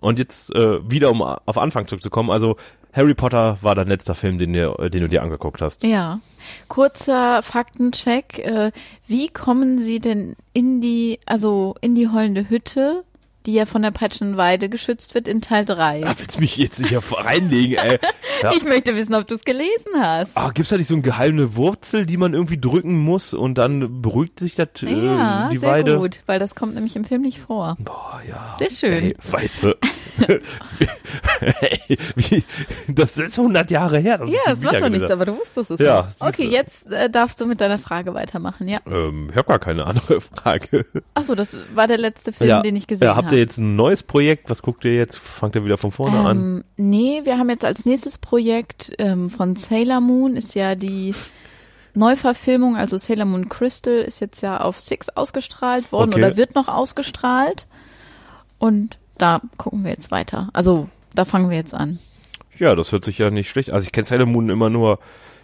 A: Und jetzt äh, wieder, um auf Anfang zurückzukommen, also Harry Potter war dein letzter Film, den, dir, äh, den du dir angeguckt hast.
B: Ja. Kurzer Faktencheck. Äh, wie kommen Sie denn in die, also in die heulende Hütte, die ja von der Peitschenweide geschützt wird, in Teil 3?
A: Ah, willst du mich jetzt hier reinlegen, ey? Ja.
B: Ich möchte wissen, ob du es gelesen hast.
A: Ah, gibt's da nicht so eine geheime Wurzel, die man irgendwie drücken muss und dann beruhigt sich das, äh,
B: ja,
A: die
B: sehr
A: Weide?
B: gut, weil das kommt nämlich im Film nicht vor.
A: Boah, ja.
B: Sehr schön.
A: Ey, weißt du, Ey, wie, das ist 100 Jahre her. ich
B: Ja, das macht doch nichts, aber du wusstest es
A: Ja,
B: ja.
A: siehst
B: Okay, jetzt äh, darfst du mit deiner Frage weitermachen, ja.
A: Ähm, ich habe gar keine andere Frage.
B: Achso, das war der letzte Film,
A: ja,
B: den ich gesehen
A: ja, habt
B: habe.
A: Ihr jetzt ein neues Projekt? Was guckt ihr jetzt? Fangt ihr wieder von vorne an?
B: Ähm, nee, wir haben jetzt als nächstes Projekt ähm, von Sailor Moon ist ja die Neuverfilmung, also Sailor Moon Crystal ist jetzt ja auf Six ausgestrahlt worden
A: Okay.
B: oder wird noch ausgestrahlt. Und da gucken wir jetzt weiter. Also da fangen wir jetzt an.
A: Ja, das hört sich ja nicht schlecht. Also ich kenne Sailor Moon immer nur,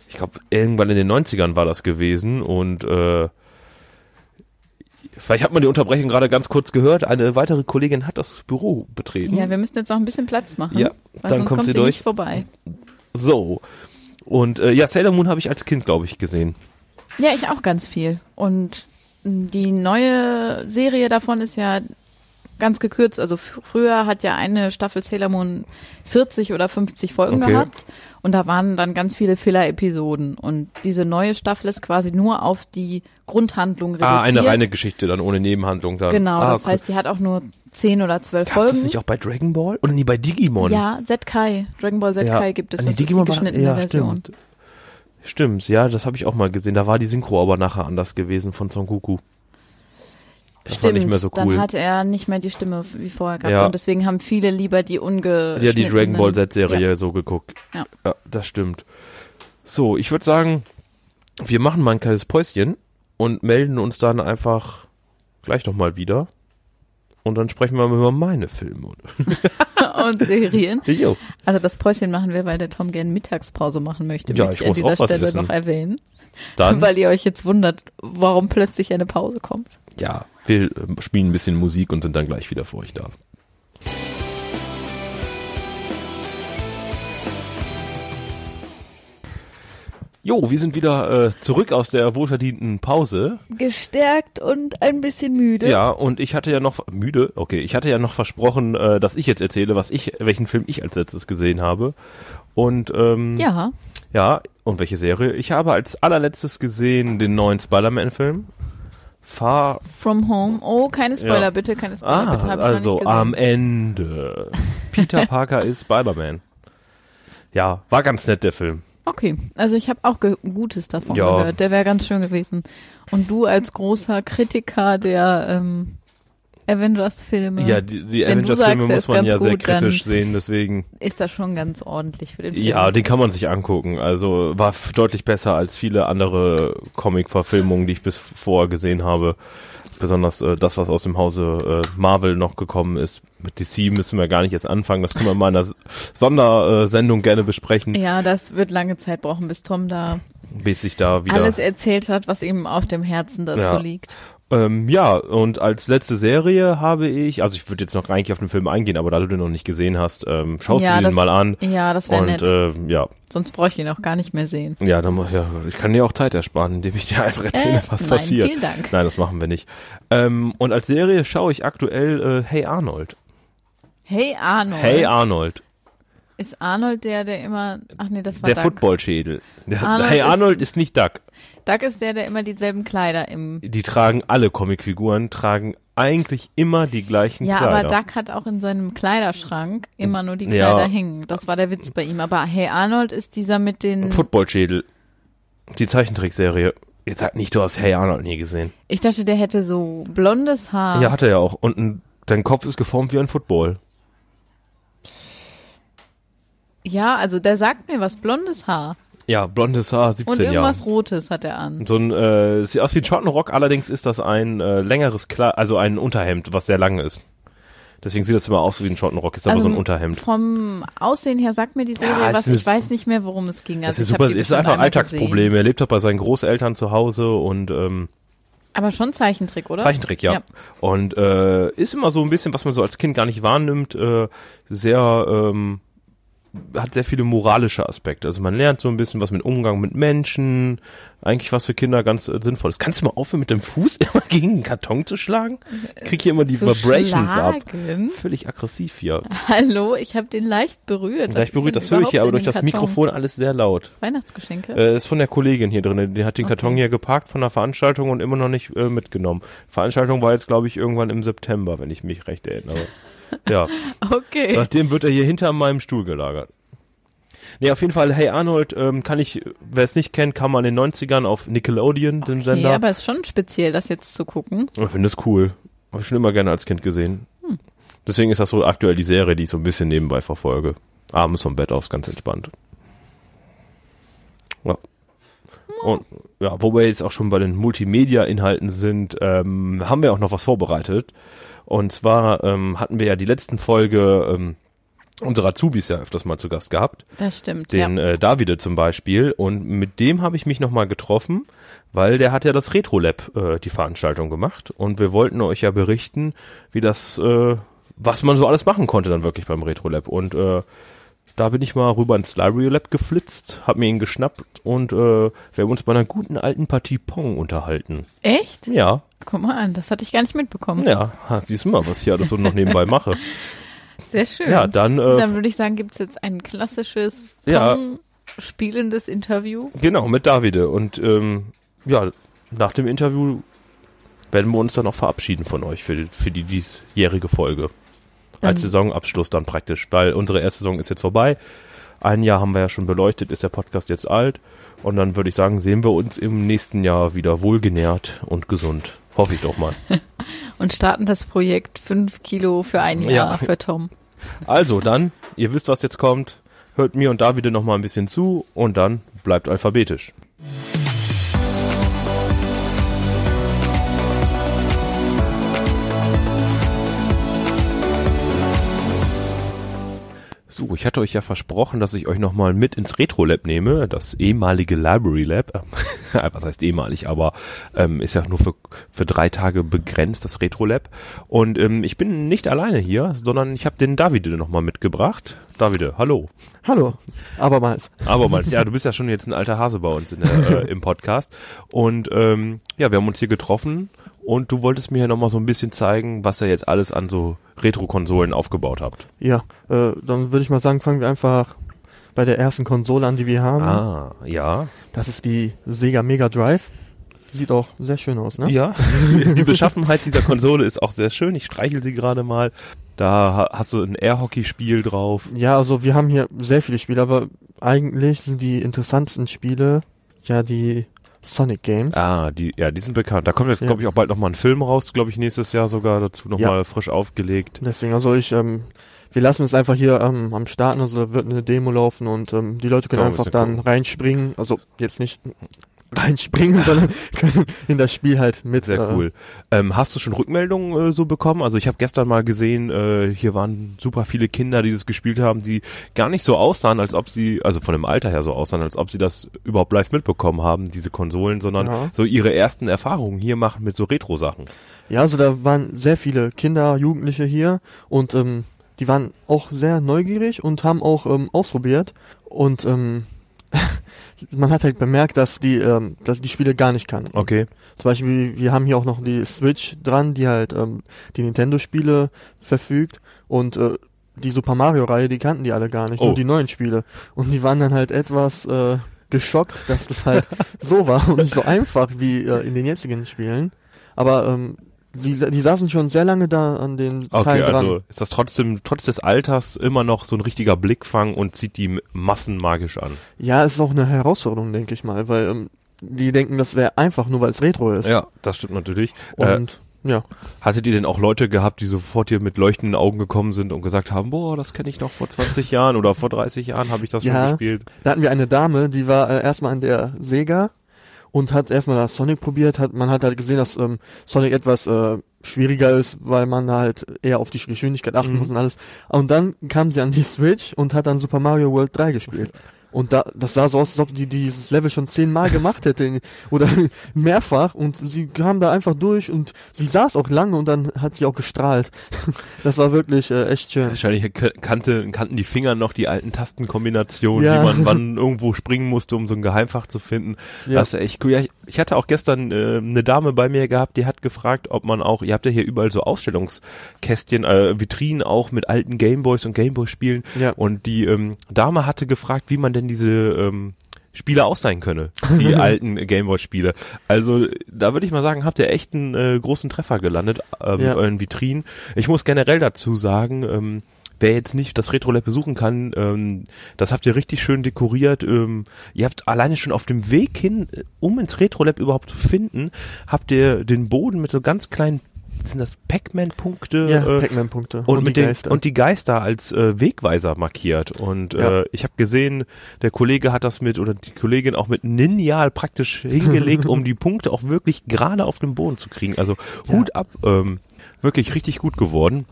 A: ich glaube, irgendwann in den 90ern war das gewesen und äh, vielleicht hat man die Unterbrechung gerade ganz kurz gehört. Eine weitere Kollegin hat das Büro betreten.
B: Ja, wir müssen jetzt noch ein bisschen Platz machen.
A: Ja, dann
B: sonst
A: kommt sie
B: sie
A: durch.
B: nicht vorbei.
A: So. Und äh, ja, Sailor Moon habe ich als Kind, glaube ich, gesehen.
B: Ja, ich auch ganz viel. Und die neue Serie davon ist ja ganz gekürzt. Also früher hat ja eine Staffel Sailor Moon 40 oder 50 Folgen
A: Okay.
B: gehabt. Und da waren dann ganz viele Filler-Episoden. Und diese neue Staffel ist quasi nur auf die Grundhandlung reduziert.
A: Ah, eine reine Geschichte dann ohne Nebenhandlung dann.
B: Genau,
A: ah,
B: das heißt, die hat auch nur 10 oder 12
A: Gab
B: Folgen.
A: das nicht auch bei Dragon Ball? Oder nie bei Digimon?
B: ja, Z-Kai. Dragon Ball Z-Kai gibt es.
A: Ah,
B: Das ist die
A: Digimon war-
B: geschnittene
A: ja,
B: Version.
A: Stimmt. stimmt, ja, das habe ich auch mal gesehen. Da war die Synchro aber nachher anders gewesen von Son Goku. Das war nicht mehr so cool.
B: Dann hatte er nicht mehr die Stimme wie vorher gehabt.
A: Ja.
B: Und deswegen haben viele lieber die unge.
A: Ja, die Dragon Ball Z-Serie
B: Ja.
A: so geguckt.
B: Ja.
A: ja, das stimmt. So, ich würde sagen, wir machen mal ein kleines Päuschen und melden uns dann einfach gleich nochmal wieder. Und dann sprechen wir mal über meine Filme.
B: und Serien.
A: Jo.
B: Also das Päuschen machen wir, weil der Tom gerne Mittagspause machen möchte.
A: Ja,
B: möchte
A: ich
B: ich an dieser Stelle
A: essen.
B: noch erwähnen.
A: Dann,
B: Weil ihr euch jetzt wundert, warum plötzlich eine Pause kommt.
A: ja, wir ähm, spielen ein bisschen Musik und sind dann gleich wieder für euch da. Jo, wir sind wieder äh, zurück aus der wohlverdienten Pause.
B: Gestärkt und ein bisschen müde.
A: Ja, und ich hatte ja noch müde, okay, ich hatte ja noch versprochen, äh, dass ich jetzt erzähle, was ich, welchen Film ich als letztes gesehen habe. Und ähm,
B: Ja.
A: ja, und welche Serie? Ich habe als allerletztes gesehen den neuen Spider-Man-Film. Far
B: From Home. Oh, keine Spoiler
A: Ja.
B: bitte, keine Spoiler
A: Ah,
B: bitte. Hab
A: also am Ende. Peter Parker ist Spider-Man. Ja, war ganz nett der Film.
B: Okay, also ich habe auch Gutes davon
A: Ja.
B: gehört. Der wäre ganz schön gewesen. Und du als großer Kritiker der ähm, Avengers-Filme,
A: Ja, die, die Avengers-Filme
B: er
A: muss
B: ist
A: man ja sehr
B: gut, dann-
A: kritisch sehen, deswegen.
B: ist das schon ganz ordentlich für den Film.
A: Ja, den kann man sich angucken. Also war deutlich besser als viele andere Comic-Verfilmungen, die ich bis vorher gesehen habe. Besonders äh, das, was aus dem Hause äh, Marvel noch gekommen ist. Mit DC müssen wir gar nicht erst anfangen. Das können wir mal in einer Sondersendung gerne besprechen,
B: Ja, das wird lange Zeit brauchen, bis Tom da
A: bis sich da wieder.
B: alles erzählt hat, was ihm auf dem Herzen dazu
A: Ja.
B: liegt.
A: Ähm, ja, und als letzte Serie habe ich, also ich würde jetzt noch eigentlich auf den Film eingehen, aber da du den noch nicht gesehen hast, ähm, schaust
B: Ja,
A: du
B: das-
A: mal an.
B: Ja, das wäre nett.
A: äh, ja,
B: Sonst bräuchte ich ihn auch gar nicht mehr sehen.
A: ja, dann ja, ich kann dir auch Zeit ersparen, indem ich dir einfach erzähle,
B: Äh,
A: was
B: nein,
A: passiert.
B: vielen Dank.
A: Nein, das machen wir nicht. Ähm, und als Serie schaue ich aktuell äh, Hey Arnold.
B: Hey Arnold.
A: Hey Arnold,
B: Ist Arnold der, der immer. Ach nee, das war
A: der. Footballschädel. Der,
B: Arnold
A: hey
B: ist-
A: Arnold ist nicht Duck.
B: Duck ist der, der immer dieselben Kleider im.
A: Die tragen alle Comicfiguren, tragen eigentlich immer die gleichen
B: Ja,
A: Kleider.
B: aber Duck hat auch in seinem Kleiderschrank immer nur die
A: Ja.
B: Kleider hängen. Das war der Witz bei ihm. Aber Hey Arnold ist dieser mit den.
A: Footballschädel. Die Zeichentrickserie. Jetzt sag nicht, du hast Hey Arnold nie gesehen.
B: Ich dachte, der hätte so blondes Haar.
A: Ja, hat er ja auch. Und ein, dein Kopf ist geformt wie ein Football.
B: Ja, also der sagt mir was, blondes Haar.
A: Ja, blondes Haar, 17
B: Und
A: Jahre.
B: irgendwas Rotes hat er an.
A: So ein, äh, sieht aus wie ein Schottenrock, allerdings ist das ein äh, längeres Kleid, also ein Unterhemd, was sehr lang ist. Deswegen sieht das immer aus wie ein Schottenrock, ist aber so ein Unterhemd.
B: Vom Aussehen her sagt mir die Serie
A: Ja, es
B: was.
A: ist-
B: Ich weiß nicht mehr, worum es ging. Also
A: ist
B: ich hab
A: super, es ist einfach Alltagsproblem.
B: gesehen.
A: Er lebt doch bei seinen Großeltern zu Hause und ähm,
B: Aber schon Zeichentrick, oder?
A: Zeichentrick, ja.
B: Ja.
A: Und äh, ist immer so ein bisschen, was man so als Kind gar nicht wahrnimmt, äh, sehr, ähm, hat sehr viele moralische Aspekte. Also man lernt so ein bisschen was mit Umgang mit Menschen, eigentlich was für Kinder ganz äh, sinnvoll ist. Kannst du mal aufhören, mit dem Fuß immer gegen den Karton zu schlagen? Ich krieg hier immer die
B: Zu
A: Vibrations ab.
B: schlagen?
A: Völlig aggressiv hier.
B: Hallo, ich habe den leicht berührt. Ist
A: berührt, das höre ich hier, aber durch das
B: Karton?
A: Mikrofon alles sehr laut.
B: Weihnachtsgeschenke?
A: Äh, ist von der Kollegin hier drin. Die hat den Karton
B: Okay.
A: hier geparkt von der Veranstaltung und immer noch nicht äh, mitgenommen. Veranstaltung war jetzt, glaube ich, irgendwann im September, wenn ich mich recht erinnere. Ja,
B: okay.
A: seitdem wird er hier hinter meinem Stuhl gelagert. Nee, auf jeden Fall, Hey Arnold, ähm, kann ich, wer es nicht kennt, kann man in den 90ern auf Nickelodeon, den
B: Okay,
A: Sender.
B: aber es ist schon speziell, das jetzt zu gucken.
A: Ich finde es cool. Habe ich schon immer gerne als Kind gesehen.
B: Hm.
A: Deswegen ist das so aktuell die Serie, die ich so ein bisschen nebenbei verfolge. Abends vom Bett aus, ganz entspannt. Ja. Und ja, wo wir jetzt auch schon bei den Multimedia-Inhalten sind, ähm, haben wir auch noch was vorbereitet. Und zwar ähm, hatten wir ja die letzten Folge ähm, unserer Azubis ja öfters mal zu Gast gehabt
B: Das stimmt.
A: den
B: ja.
A: äh, Davide zum Beispiel und mit dem habe ich mich nochmal getroffen, weil der hat ja das Retro Lab äh, die Veranstaltung gemacht und wir wollten euch ja berichten, wie das, äh, was man so alles machen konnte dann wirklich beim Retro Lab und äh, da bin ich mal rüber ins Library Lab geflitzt, hab mir ihn geschnappt und äh, wir haben uns bei einer guten alten Partie Pong unterhalten.
B: Echt?
A: Ja,
B: Guck mal an, das hatte ich gar nicht mitbekommen.
A: ja, siehst du mal, was ich alles so noch nebenbei mache.
B: Sehr schön.
A: Ja, dann, äh,
B: Dann würde ich sagen, gibt's jetzt ein klassisches
A: Ja.
B: Spielendes Interview.
A: Genau, mit Davide. Und ähm, ja, nach dem Interview werden wir uns dann auch verabschieden von euch für, die- für die diesjährige Folge. Als Saisonabschluss dann praktisch, weil unsere erste Saison ist jetzt vorbei. Ein Jahr haben wir ja schon beleuchtet, ist der Podcast jetzt alt. Und dann würde ich sagen, sehen wir uns im nächsten Jahr wieder wohlgenährt und gesund. Hoffe ich doch mal.
B: Und starten das Projekt 5 Kilo für ein Jahr
A: Ja.
B: für Tom.
A: Also dann, ihr wisst, was jetzt kommt. Hört mir und Davide noch mal ein bisschen zu und dann bleibt alphabetisch. So, ich hatte euch ja versprochen, dass ich euch nochmal mit ins Retro Lab nehme, das ehemalige Library Lab. Äh, Was heißt ehemalig, aber ähm, ist ja nur für, für drei Tage begrenzt, das Retro Lab. Und ähm, ich bin nicht alleine hier, sondern ich habe den Davide nochmal mitgebracht. Davide, hallo.
D: Hallo, abermals.
A: Abermals, ja, du bist ja schon jetzt ein alter Hase bei uns in der, äh, im Podcast. Und ähm, ja, wir haben uns hier getroffen und du wolltest mir ja nochmal so ein bisschen zeigen, was ihr jetzt alles an so Retro-Konsolen aufgebaut habt.
D: Ja, äh, dann würde ich mal sagen, fangen wir einfach bei der ersten Konsole an, die wir haben.
A: Ah, ja.
D: Das ist die Sega Mega Drive. Sieht auch sehr schön aus, ne?
A: Ja, die Beschaffenheit dieser Konsole ist auch sehr schön. Ich streichel sie gerade mal. Da ha- hast du ein Airhockey-Spiel drauf.
D: Ja, also wir haben hier sehr viele Spiele, aber eigentlich sind die interessantesten Spiele ja die Sonic Games.
A: Ah, die, ja, die sind bekannt. Da kommt jetzt,
D: Ja.
A: glaube ich, auch bald nochmal ein Film raus, glaube ich, nächstes Jahr sogar dazu nochmal frisch aufgelegt.
D: Deswegen, also ich, ähm, wir lassen es einfach hier ähm, am Starten, also da wird eine Demo laufen und ähm, die Leute können
A: ein
D: einfach dann
A: gucken.
D: reinspringen. Also jetzt nicht reinspringen, sondern können in das Spiel halt mit.
A: Sehr
D: äh,
A: cool. Ähm, hast du schon Rückmeldungen äh, so bekommen? Also ich habe gestern mal gesehen, äh, hier waren super viele Kinder, die das gespielt haben, die gar nicht so aussahen, als ob sie, also von dem Alter her so aussahen, als ob sie das überhaupt live mitbekommen haben, diese Konsolen, sondern
D: Ja.
A: so ihre ersten Erfahrungen hier machen mit so Retro-Sachen.
D: Ja, also da waren sehr viele Kinder, Jugendliche hier und ähm, die waren auch sehr neugierig und haben auch ähm, ausprobiert und ähm, man hat halt bemerkt, dass die, ähm, dass die Spiele gar nicht kannten.
A: Okay.
D: Zum Beispiel, wir haben hier auch noch die Switch dran, die halt ähm, die Nintendo-Spiele verfügt und äh, die Super Mario-Reihe, die kannten die alle gar nicht,
A: Oh.
D: nur die neuen Spiele. Und die waren dann halt etwas äh, geschockt, dass das halt so war und nicht so einfach wie äh, in den jetzigen Spielen. Aber ähm, sie, die saßen schon sehr lange da an den
A: Okay,
D: Teilen dran.
A: also ist das trotzdem, trotz des Alters immer noch so ein richtiger Blickfang und zieht die Massen magisch an.
D: Ja, es ist auch eine Herausforderung, denke ich mal, weil ähm, die denken, das wäre einfach, nur weil es Retro ist.
A: Ja, das stimmt natürlich. Äh,
D: Und ja.
A: Hattet ihr denn auch Leute gehabt, die sofort hier mit leuchtenden Augen gekommen sind und gesagt haben, boah, das kenne ich noch vor 20 Jahren oder vor 30 Jahren habe ich das
D: Ja.
A: schon gespielt?
D: Da hatten wir eine Dame, die war äh, erstmal an der Sega und hat erstmal das Sonic probiert. Hat, man hat halt gesehen, dass ähm, Sonic etwas äh, schwieriger ist, weil man halt eher auf die Geschwindigkeit achten
A: Mhm.
D: muss und alles. Und dann kam sie an die Switch und hat dann Super Mario World 3 gespielt. Und da, das sah so aus, als ob die dieses Level schon zehnmal gemacht hätte oder mehrfach und sie kam da einfach durch und sie saß auch lange und dann hat sie auch gestrahlt. Das war wirklich äh, echt schön.
A: Wahrscheinlich kannte, kannten die Finger noch die alten Tastenkombinationen,
D: Ja.
A: wie man wann irgendwo springen musste, um so ein Geheimfach zu finden.
D: Ja.
A: Das ist echt cool. Ja, ich, ich hatte auch gestern äh, eine Dame bei mir gehabt, die hat gefragt, ob man auch, ihr habt ja hier überall so Ausstellungskästchen, äh, Vitrinen auch mit alten Gameboys und Gameboy-Spielen.
D: Ja.
A: Und die ähm, Dame hatte gefragt, wie man denn diese ähm, Spiele ausleihen könne, die alten Gameboy-Spiele. Also da würde ich mal sagen, habt ihr echt einen äh, großen Treffer gelandet äh, mit
D: Ja.
A: euren Vitrinen. Ich muss generell dazu sagen, ähm, wer jetzt nicht das Retro-Lab besuchen kann, ähm, das habt ihr richtig schön dekoriert. Ähm, ihr habt alleine schon auf dem Weg hin, äh, um ins Retro-Lab überhaupt zu finden, habt ihr den Boden mit so ganz kleinen, sind das Pac-Man-Punkte?
D: Ja,
A: äh,
D: Pac-Man-Punkte.
A: und, mit den
D: Geister.
A: und die Geister als äh, Wegweiser markiert und
D: Ja.
A: äh, ich habe gesehen, der Kollege hat das mit oder die Kollegin auch mit Lineal praktisch hingelegt, um die Punkte auch wirklich gerade auf dem Boden zu kriegen. Also Hut ab, ähm, wirklich richtig gut geworden.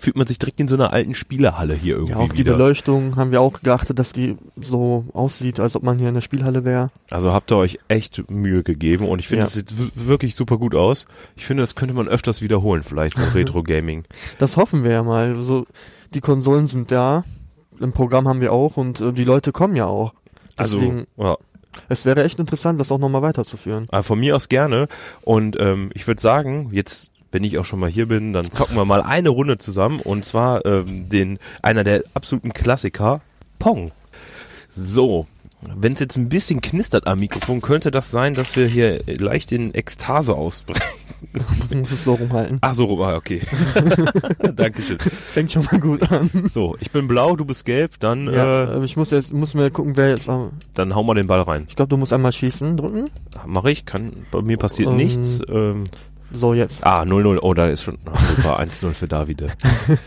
A: Fühlt man sich direkt in so einer alten Spielehalle hier irgendwie
D: Ja, auch die
A: wieder.
D: Beleuchtung haben wir auch geachtet, dass die so aussieht, als ob man hier in der Spielhalle wäre.
A: Also habt ihr euch echt Mühe gegeben und ich finde,
D: Ja.
A: es sieht wirklich super gut aus. Ich finde, das könnte man öfters wiederholen, vielleicht so Retro Gaming.
D: Das hoffen wir ja mal. So, die Konsolen sind da, im Programm haben wir auch und äh, die Leute kommen ja auch.
A: Also
D: Deswegen,
A: ja,
D: es wäre echt interessant, das auch nochmal weiterzuführen.
A: Aber von mir aus gerne. Und ähm, ich würde sagen, jetzt, wenn ich auch schon mal hier bin, dann zocken wir mal eine Runde zusammen. Und zwar ähm, den einer der absoluten Klassiker, Pong. So. Wenn es jetzt ein bisschen knistert am Mikrofon, könnte das sein, dass wir hier leicht in Ekstase ausbrechen.
D: Du musst es so rumhalten.
A: Ach so, rum, ah, okay. Dankeschön.
D: Fängt schon mal gut an.
A: So, ich bin blau, du bist gelb, dann,
D: Ja,
A: äh,
D: äh, ich muss jetzt, muss mir gucken, wer jetzt, am-
A: dann hau mal den Ball rein.
D: ich glaube, du musst einmal schießen, drücken.
A: Mach ich, kann, bei mir passiert
D: Ähm,
A: nichts. Ähm,
D: So, jetzt.
A: ah, 0-0, oh, da ist schon, ah, super, 1-0 für Davide.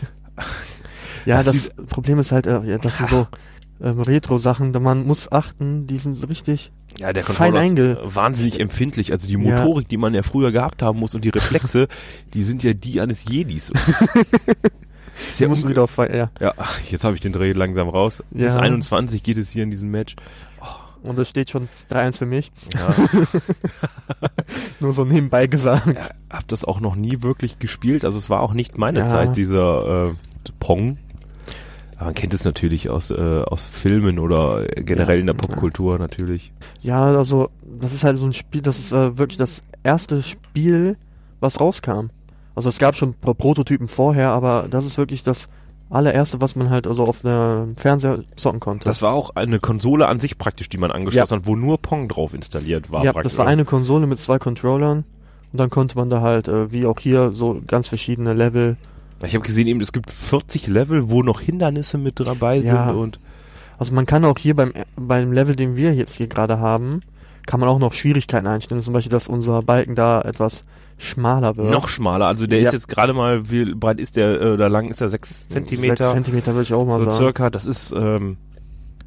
D: Ja,
A: das
D: das, Problem ist halt, äh, ja, das sind so ähm, Retro-Sachen, da man muss achten, die sind so richtig,
A: Ja, der
D: Fein
A: Controller ist wahnsinnig empfindlich. Also die
D: Ja.
A: Motorik, die man ja früher gehabt haben muss und die Reflexe, die sind ja die eines Jedis. Ja,
D: muss
A: unge-
D: wieder auf, ja.
A: ja jetzt habe ich den Dreh langsam raus. Bis
D: Ja.
A: 21 geht es hier in diesem Match.
D: Und es steht schon 3-1 für mich.
A: Ja,
D: Nur so nebenbei gesagt.
A: ja, hab das auch noch nie wirklich gespielt. Also es war auch nicht meine
D: Ja.
A: Zeit, dieser äh, Pong. Aber man kennt es natürlich aus, äh, aus Filmen oder generell in der. Popkultur natürlich.
D: Ja, also, das ist halt so ein Spiel, das ist äh, wirklich das erste Spiel, was rauskam. Also es gab schon Pro Prototypen vorher, aber das ist wirklich das allererste, was man halt also auf einem Fernseher zocken konnte.
A: Das war auch eine Konsole an sich praktisch, die man angeschlossen hat, wo nur Pong drauf installiert war.
D: ja,
A: praktisch.
D: das war eine Konsole mit zwei Controllern und dann konnte man da halt, äh, wie auch hier, so ganz verschiedene Level.
A: Ich habe gesehen, eben es gibt 40 Level, wo noch Hindernisse mit dabei
D: Ja.
A: sind und
D: Also man kann auch hier beim, beim Level, den wir jetzt hier gerade haben, kann man auch noch Schwierigkeiten einstellen. Zum Beispiel, dass unser Balken da etwas schmaler wird.
A: noch schmaler. Also der
D: Ja.
A: ist jetzt gerade mal, wie breit ist der, äh, oder lang ist der? 6 Zentimeter.
D: Sechs Zentimeter würde ich auch mal
A: so
D: sagen.
A: circa. Das ist, ähm,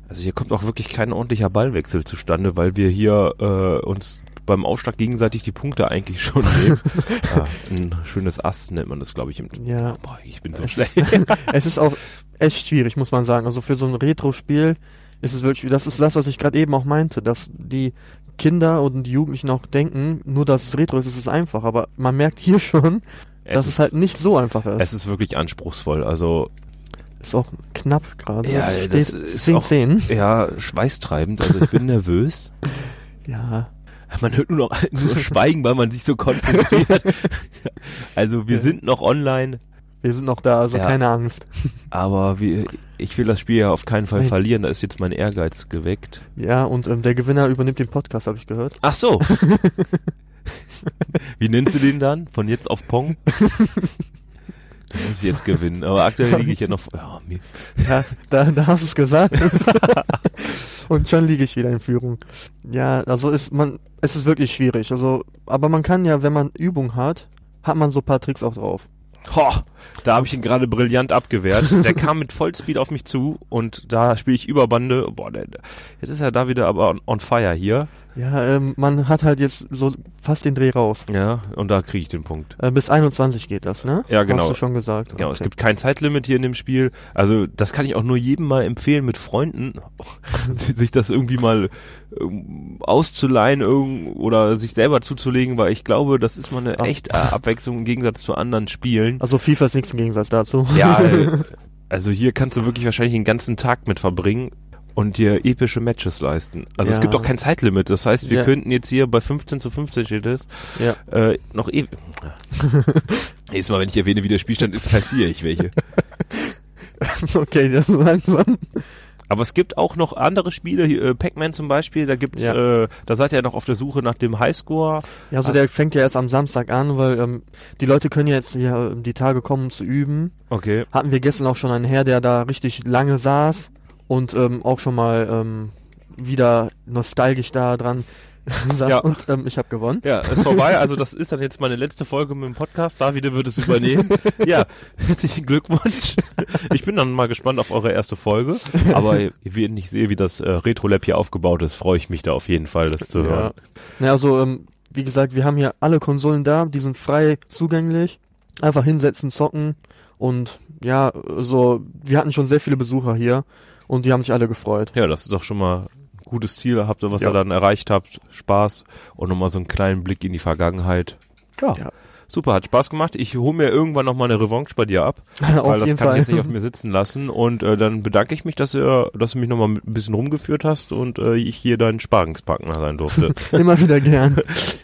A: Also hier kommt auch wirklich kein ordentlicher Ballwechsel zustande, weil wir hier äh, uns beim Aufschlag gegenseitig die Punkte eigentlich schon nehmen. ja, ein schönes Ass nennt man das, glaube ich. Im
D: Ja.
A: Boah, ich bin so schlecht.
D: es ist auch echt schwierig, muss man sagen. Also für so ein Retro-Spiel ist es wirklich, das ist das, was ich gerade eben auch meinte, dass die Kinder und die Jugendlichen auch denken, nur dass es Retro ist, ist es einfach. Aber man merkt hier schon, dass es, halt nicht so einfach ist.
A: Es ist wirklich anspruchsvoll. Also
D: ist auch knapp gerade.
A: Ja,
D: Es
A: das
D: steht
A: ist
D: 10,
A: auch-
D: 10.
A: ja schweißtreibend. Also ich bin nervös.
D: Ja.
A: Man hört nur noch nur Schweigen, weil man sich so konzentriert. Also wir
D: Ja.
A: sind noch online,
D: Wir sind noch da, also
A: Ja.
D: keine Angst.
A: aber wir, ich will das Spiel ja auf keinen Fall
D: Nee.
A: verlieren. Da ist jetzt mein Ehrgeiz geweckt.
D: Ja, und ähm, der Gewinner übernimmt den Podcast, habe ich gehört.
A: Ach so. Wie nennst du den dann? Von jetzt auf Pong? Da muss ich jetzt gewinnen. Aber aktuell liege ich ja noch. Ja, mir,
D: Ja, da, da hast du es gesagt. und schon liege ich wieder in Führung. Ja, also ist man, es ist wirklich schwierig. Also, aber man kann ja, wenn man Übung hat, hat man so ein paar Tricks auch drauf.
A: Ho, da habe ich ihn gerade brillant abgewehrt. Der kam mit Vollspeed auf mich zu und da spiele ich Überbande. Boah, der, jetzt ist er da wieder aber on, on fire hier.
D: Ja, ähm, man hat halt jetzt so fast den Dreh raus.
A: Ja, und da kriege ich den Punkt.
D: Äh, bis 21 geht das, ne?
A: Ja, genau.
D: Hast du schon gesagt.
A: Genau, es
D: Okay.
A: gibt kein Zeitlimit hier in dem Spiel. Also das kann ich auch nur jedem mal empfehlen, mit Freunden sich das irgendwie mal ähm, auszuleihen oder sich selber zuzulegen, weil ich glaube, das ist mal eine
D: Ah.
A: echte Abwechslung im Gegensatz zu anderen Spielen.
D: Also FIFA ist nichts im Gegensatz dazu.
A: Ja, äh, also hier kannst du wirklich wahrscheinlich den ganzen Tag mit verbringen und dir epische Matches leisten. Also es
D: Ja.
A: gibt auch kein Zeitlimit. Das heißt, wir
D: Ja.
A: könnten jetzt hier bei 15 zu 15 steht es,
D: Ja.
A: äh, noch ewig. Jedes Mal, wenn ich erwähne, wie der Spielstand ist, kassiere ich welche.
D: okay, das ist langsam.
A: Aber es gibt auch noch andere Spiele, hier, äh, Pac-Man zum Beispiel, da gibt's,
D: Ja.
A: äh, da seid ihr ja noch auf der Suche nach dem Highscore.
D: Ja, also der fängt ja erst am Samstag an, weil ähm, die Leute können ja jetzt hier ähm, die Tage kommen, um zu üben.
A: Okay.
D: Hatten wir gestern auch schon einen Herr, der da richtig lange saß und ähm, auch schon mal ähm, wieder nostalgisch da dran saß
A: Ja.
D: und ähm, ich habe gewonnen.
A: Ja, ist vorbei. Also das ist dann jetzt meine letzte Folge mit dem Podcast. Davide wird es übernehmen. ja, herzlichen Glückwunsch. Ich bin dann mal gespannt auf eure erste Folge. Aber wenn ich sehe, wie das äh, Retro-Lab hier aufgebaut ist, freue ich mich da auf jeden Fall, das zu hören.
D: Ja, also ähm, wie gesagt, wir haben hier alle Konsolen da, die sind frei zugänglich. Einfach hinsetzen, zocken und ja, so wir hatten schon sehr viele Besucher hier und die haben sich alle gefreut.
A: Ja, das ist doch schon mal ein gutes Ziel, habt ihr, was
D: Ja.
A: ihr dann erreicht habt. Spaß und nochmal so einen kleinen Blick in die Vergangenheit. Ja.
D: Ja.
A: Super, hat Spaß gemacht. Ich hole mir irgendwann nochmal eine Revanche bei dir ab,
D: auf
A: weil das kann ich
D: Fall.
A: jetzt nicht auf mir sitzen lassen. Und äh, dann bedanke ich mich, dass, ihr, dass du mich nochmal ein bisschen rumgeführt hast und äh, ich hier dein Sparingspartner sein durfte.
D: Immer wieder gern.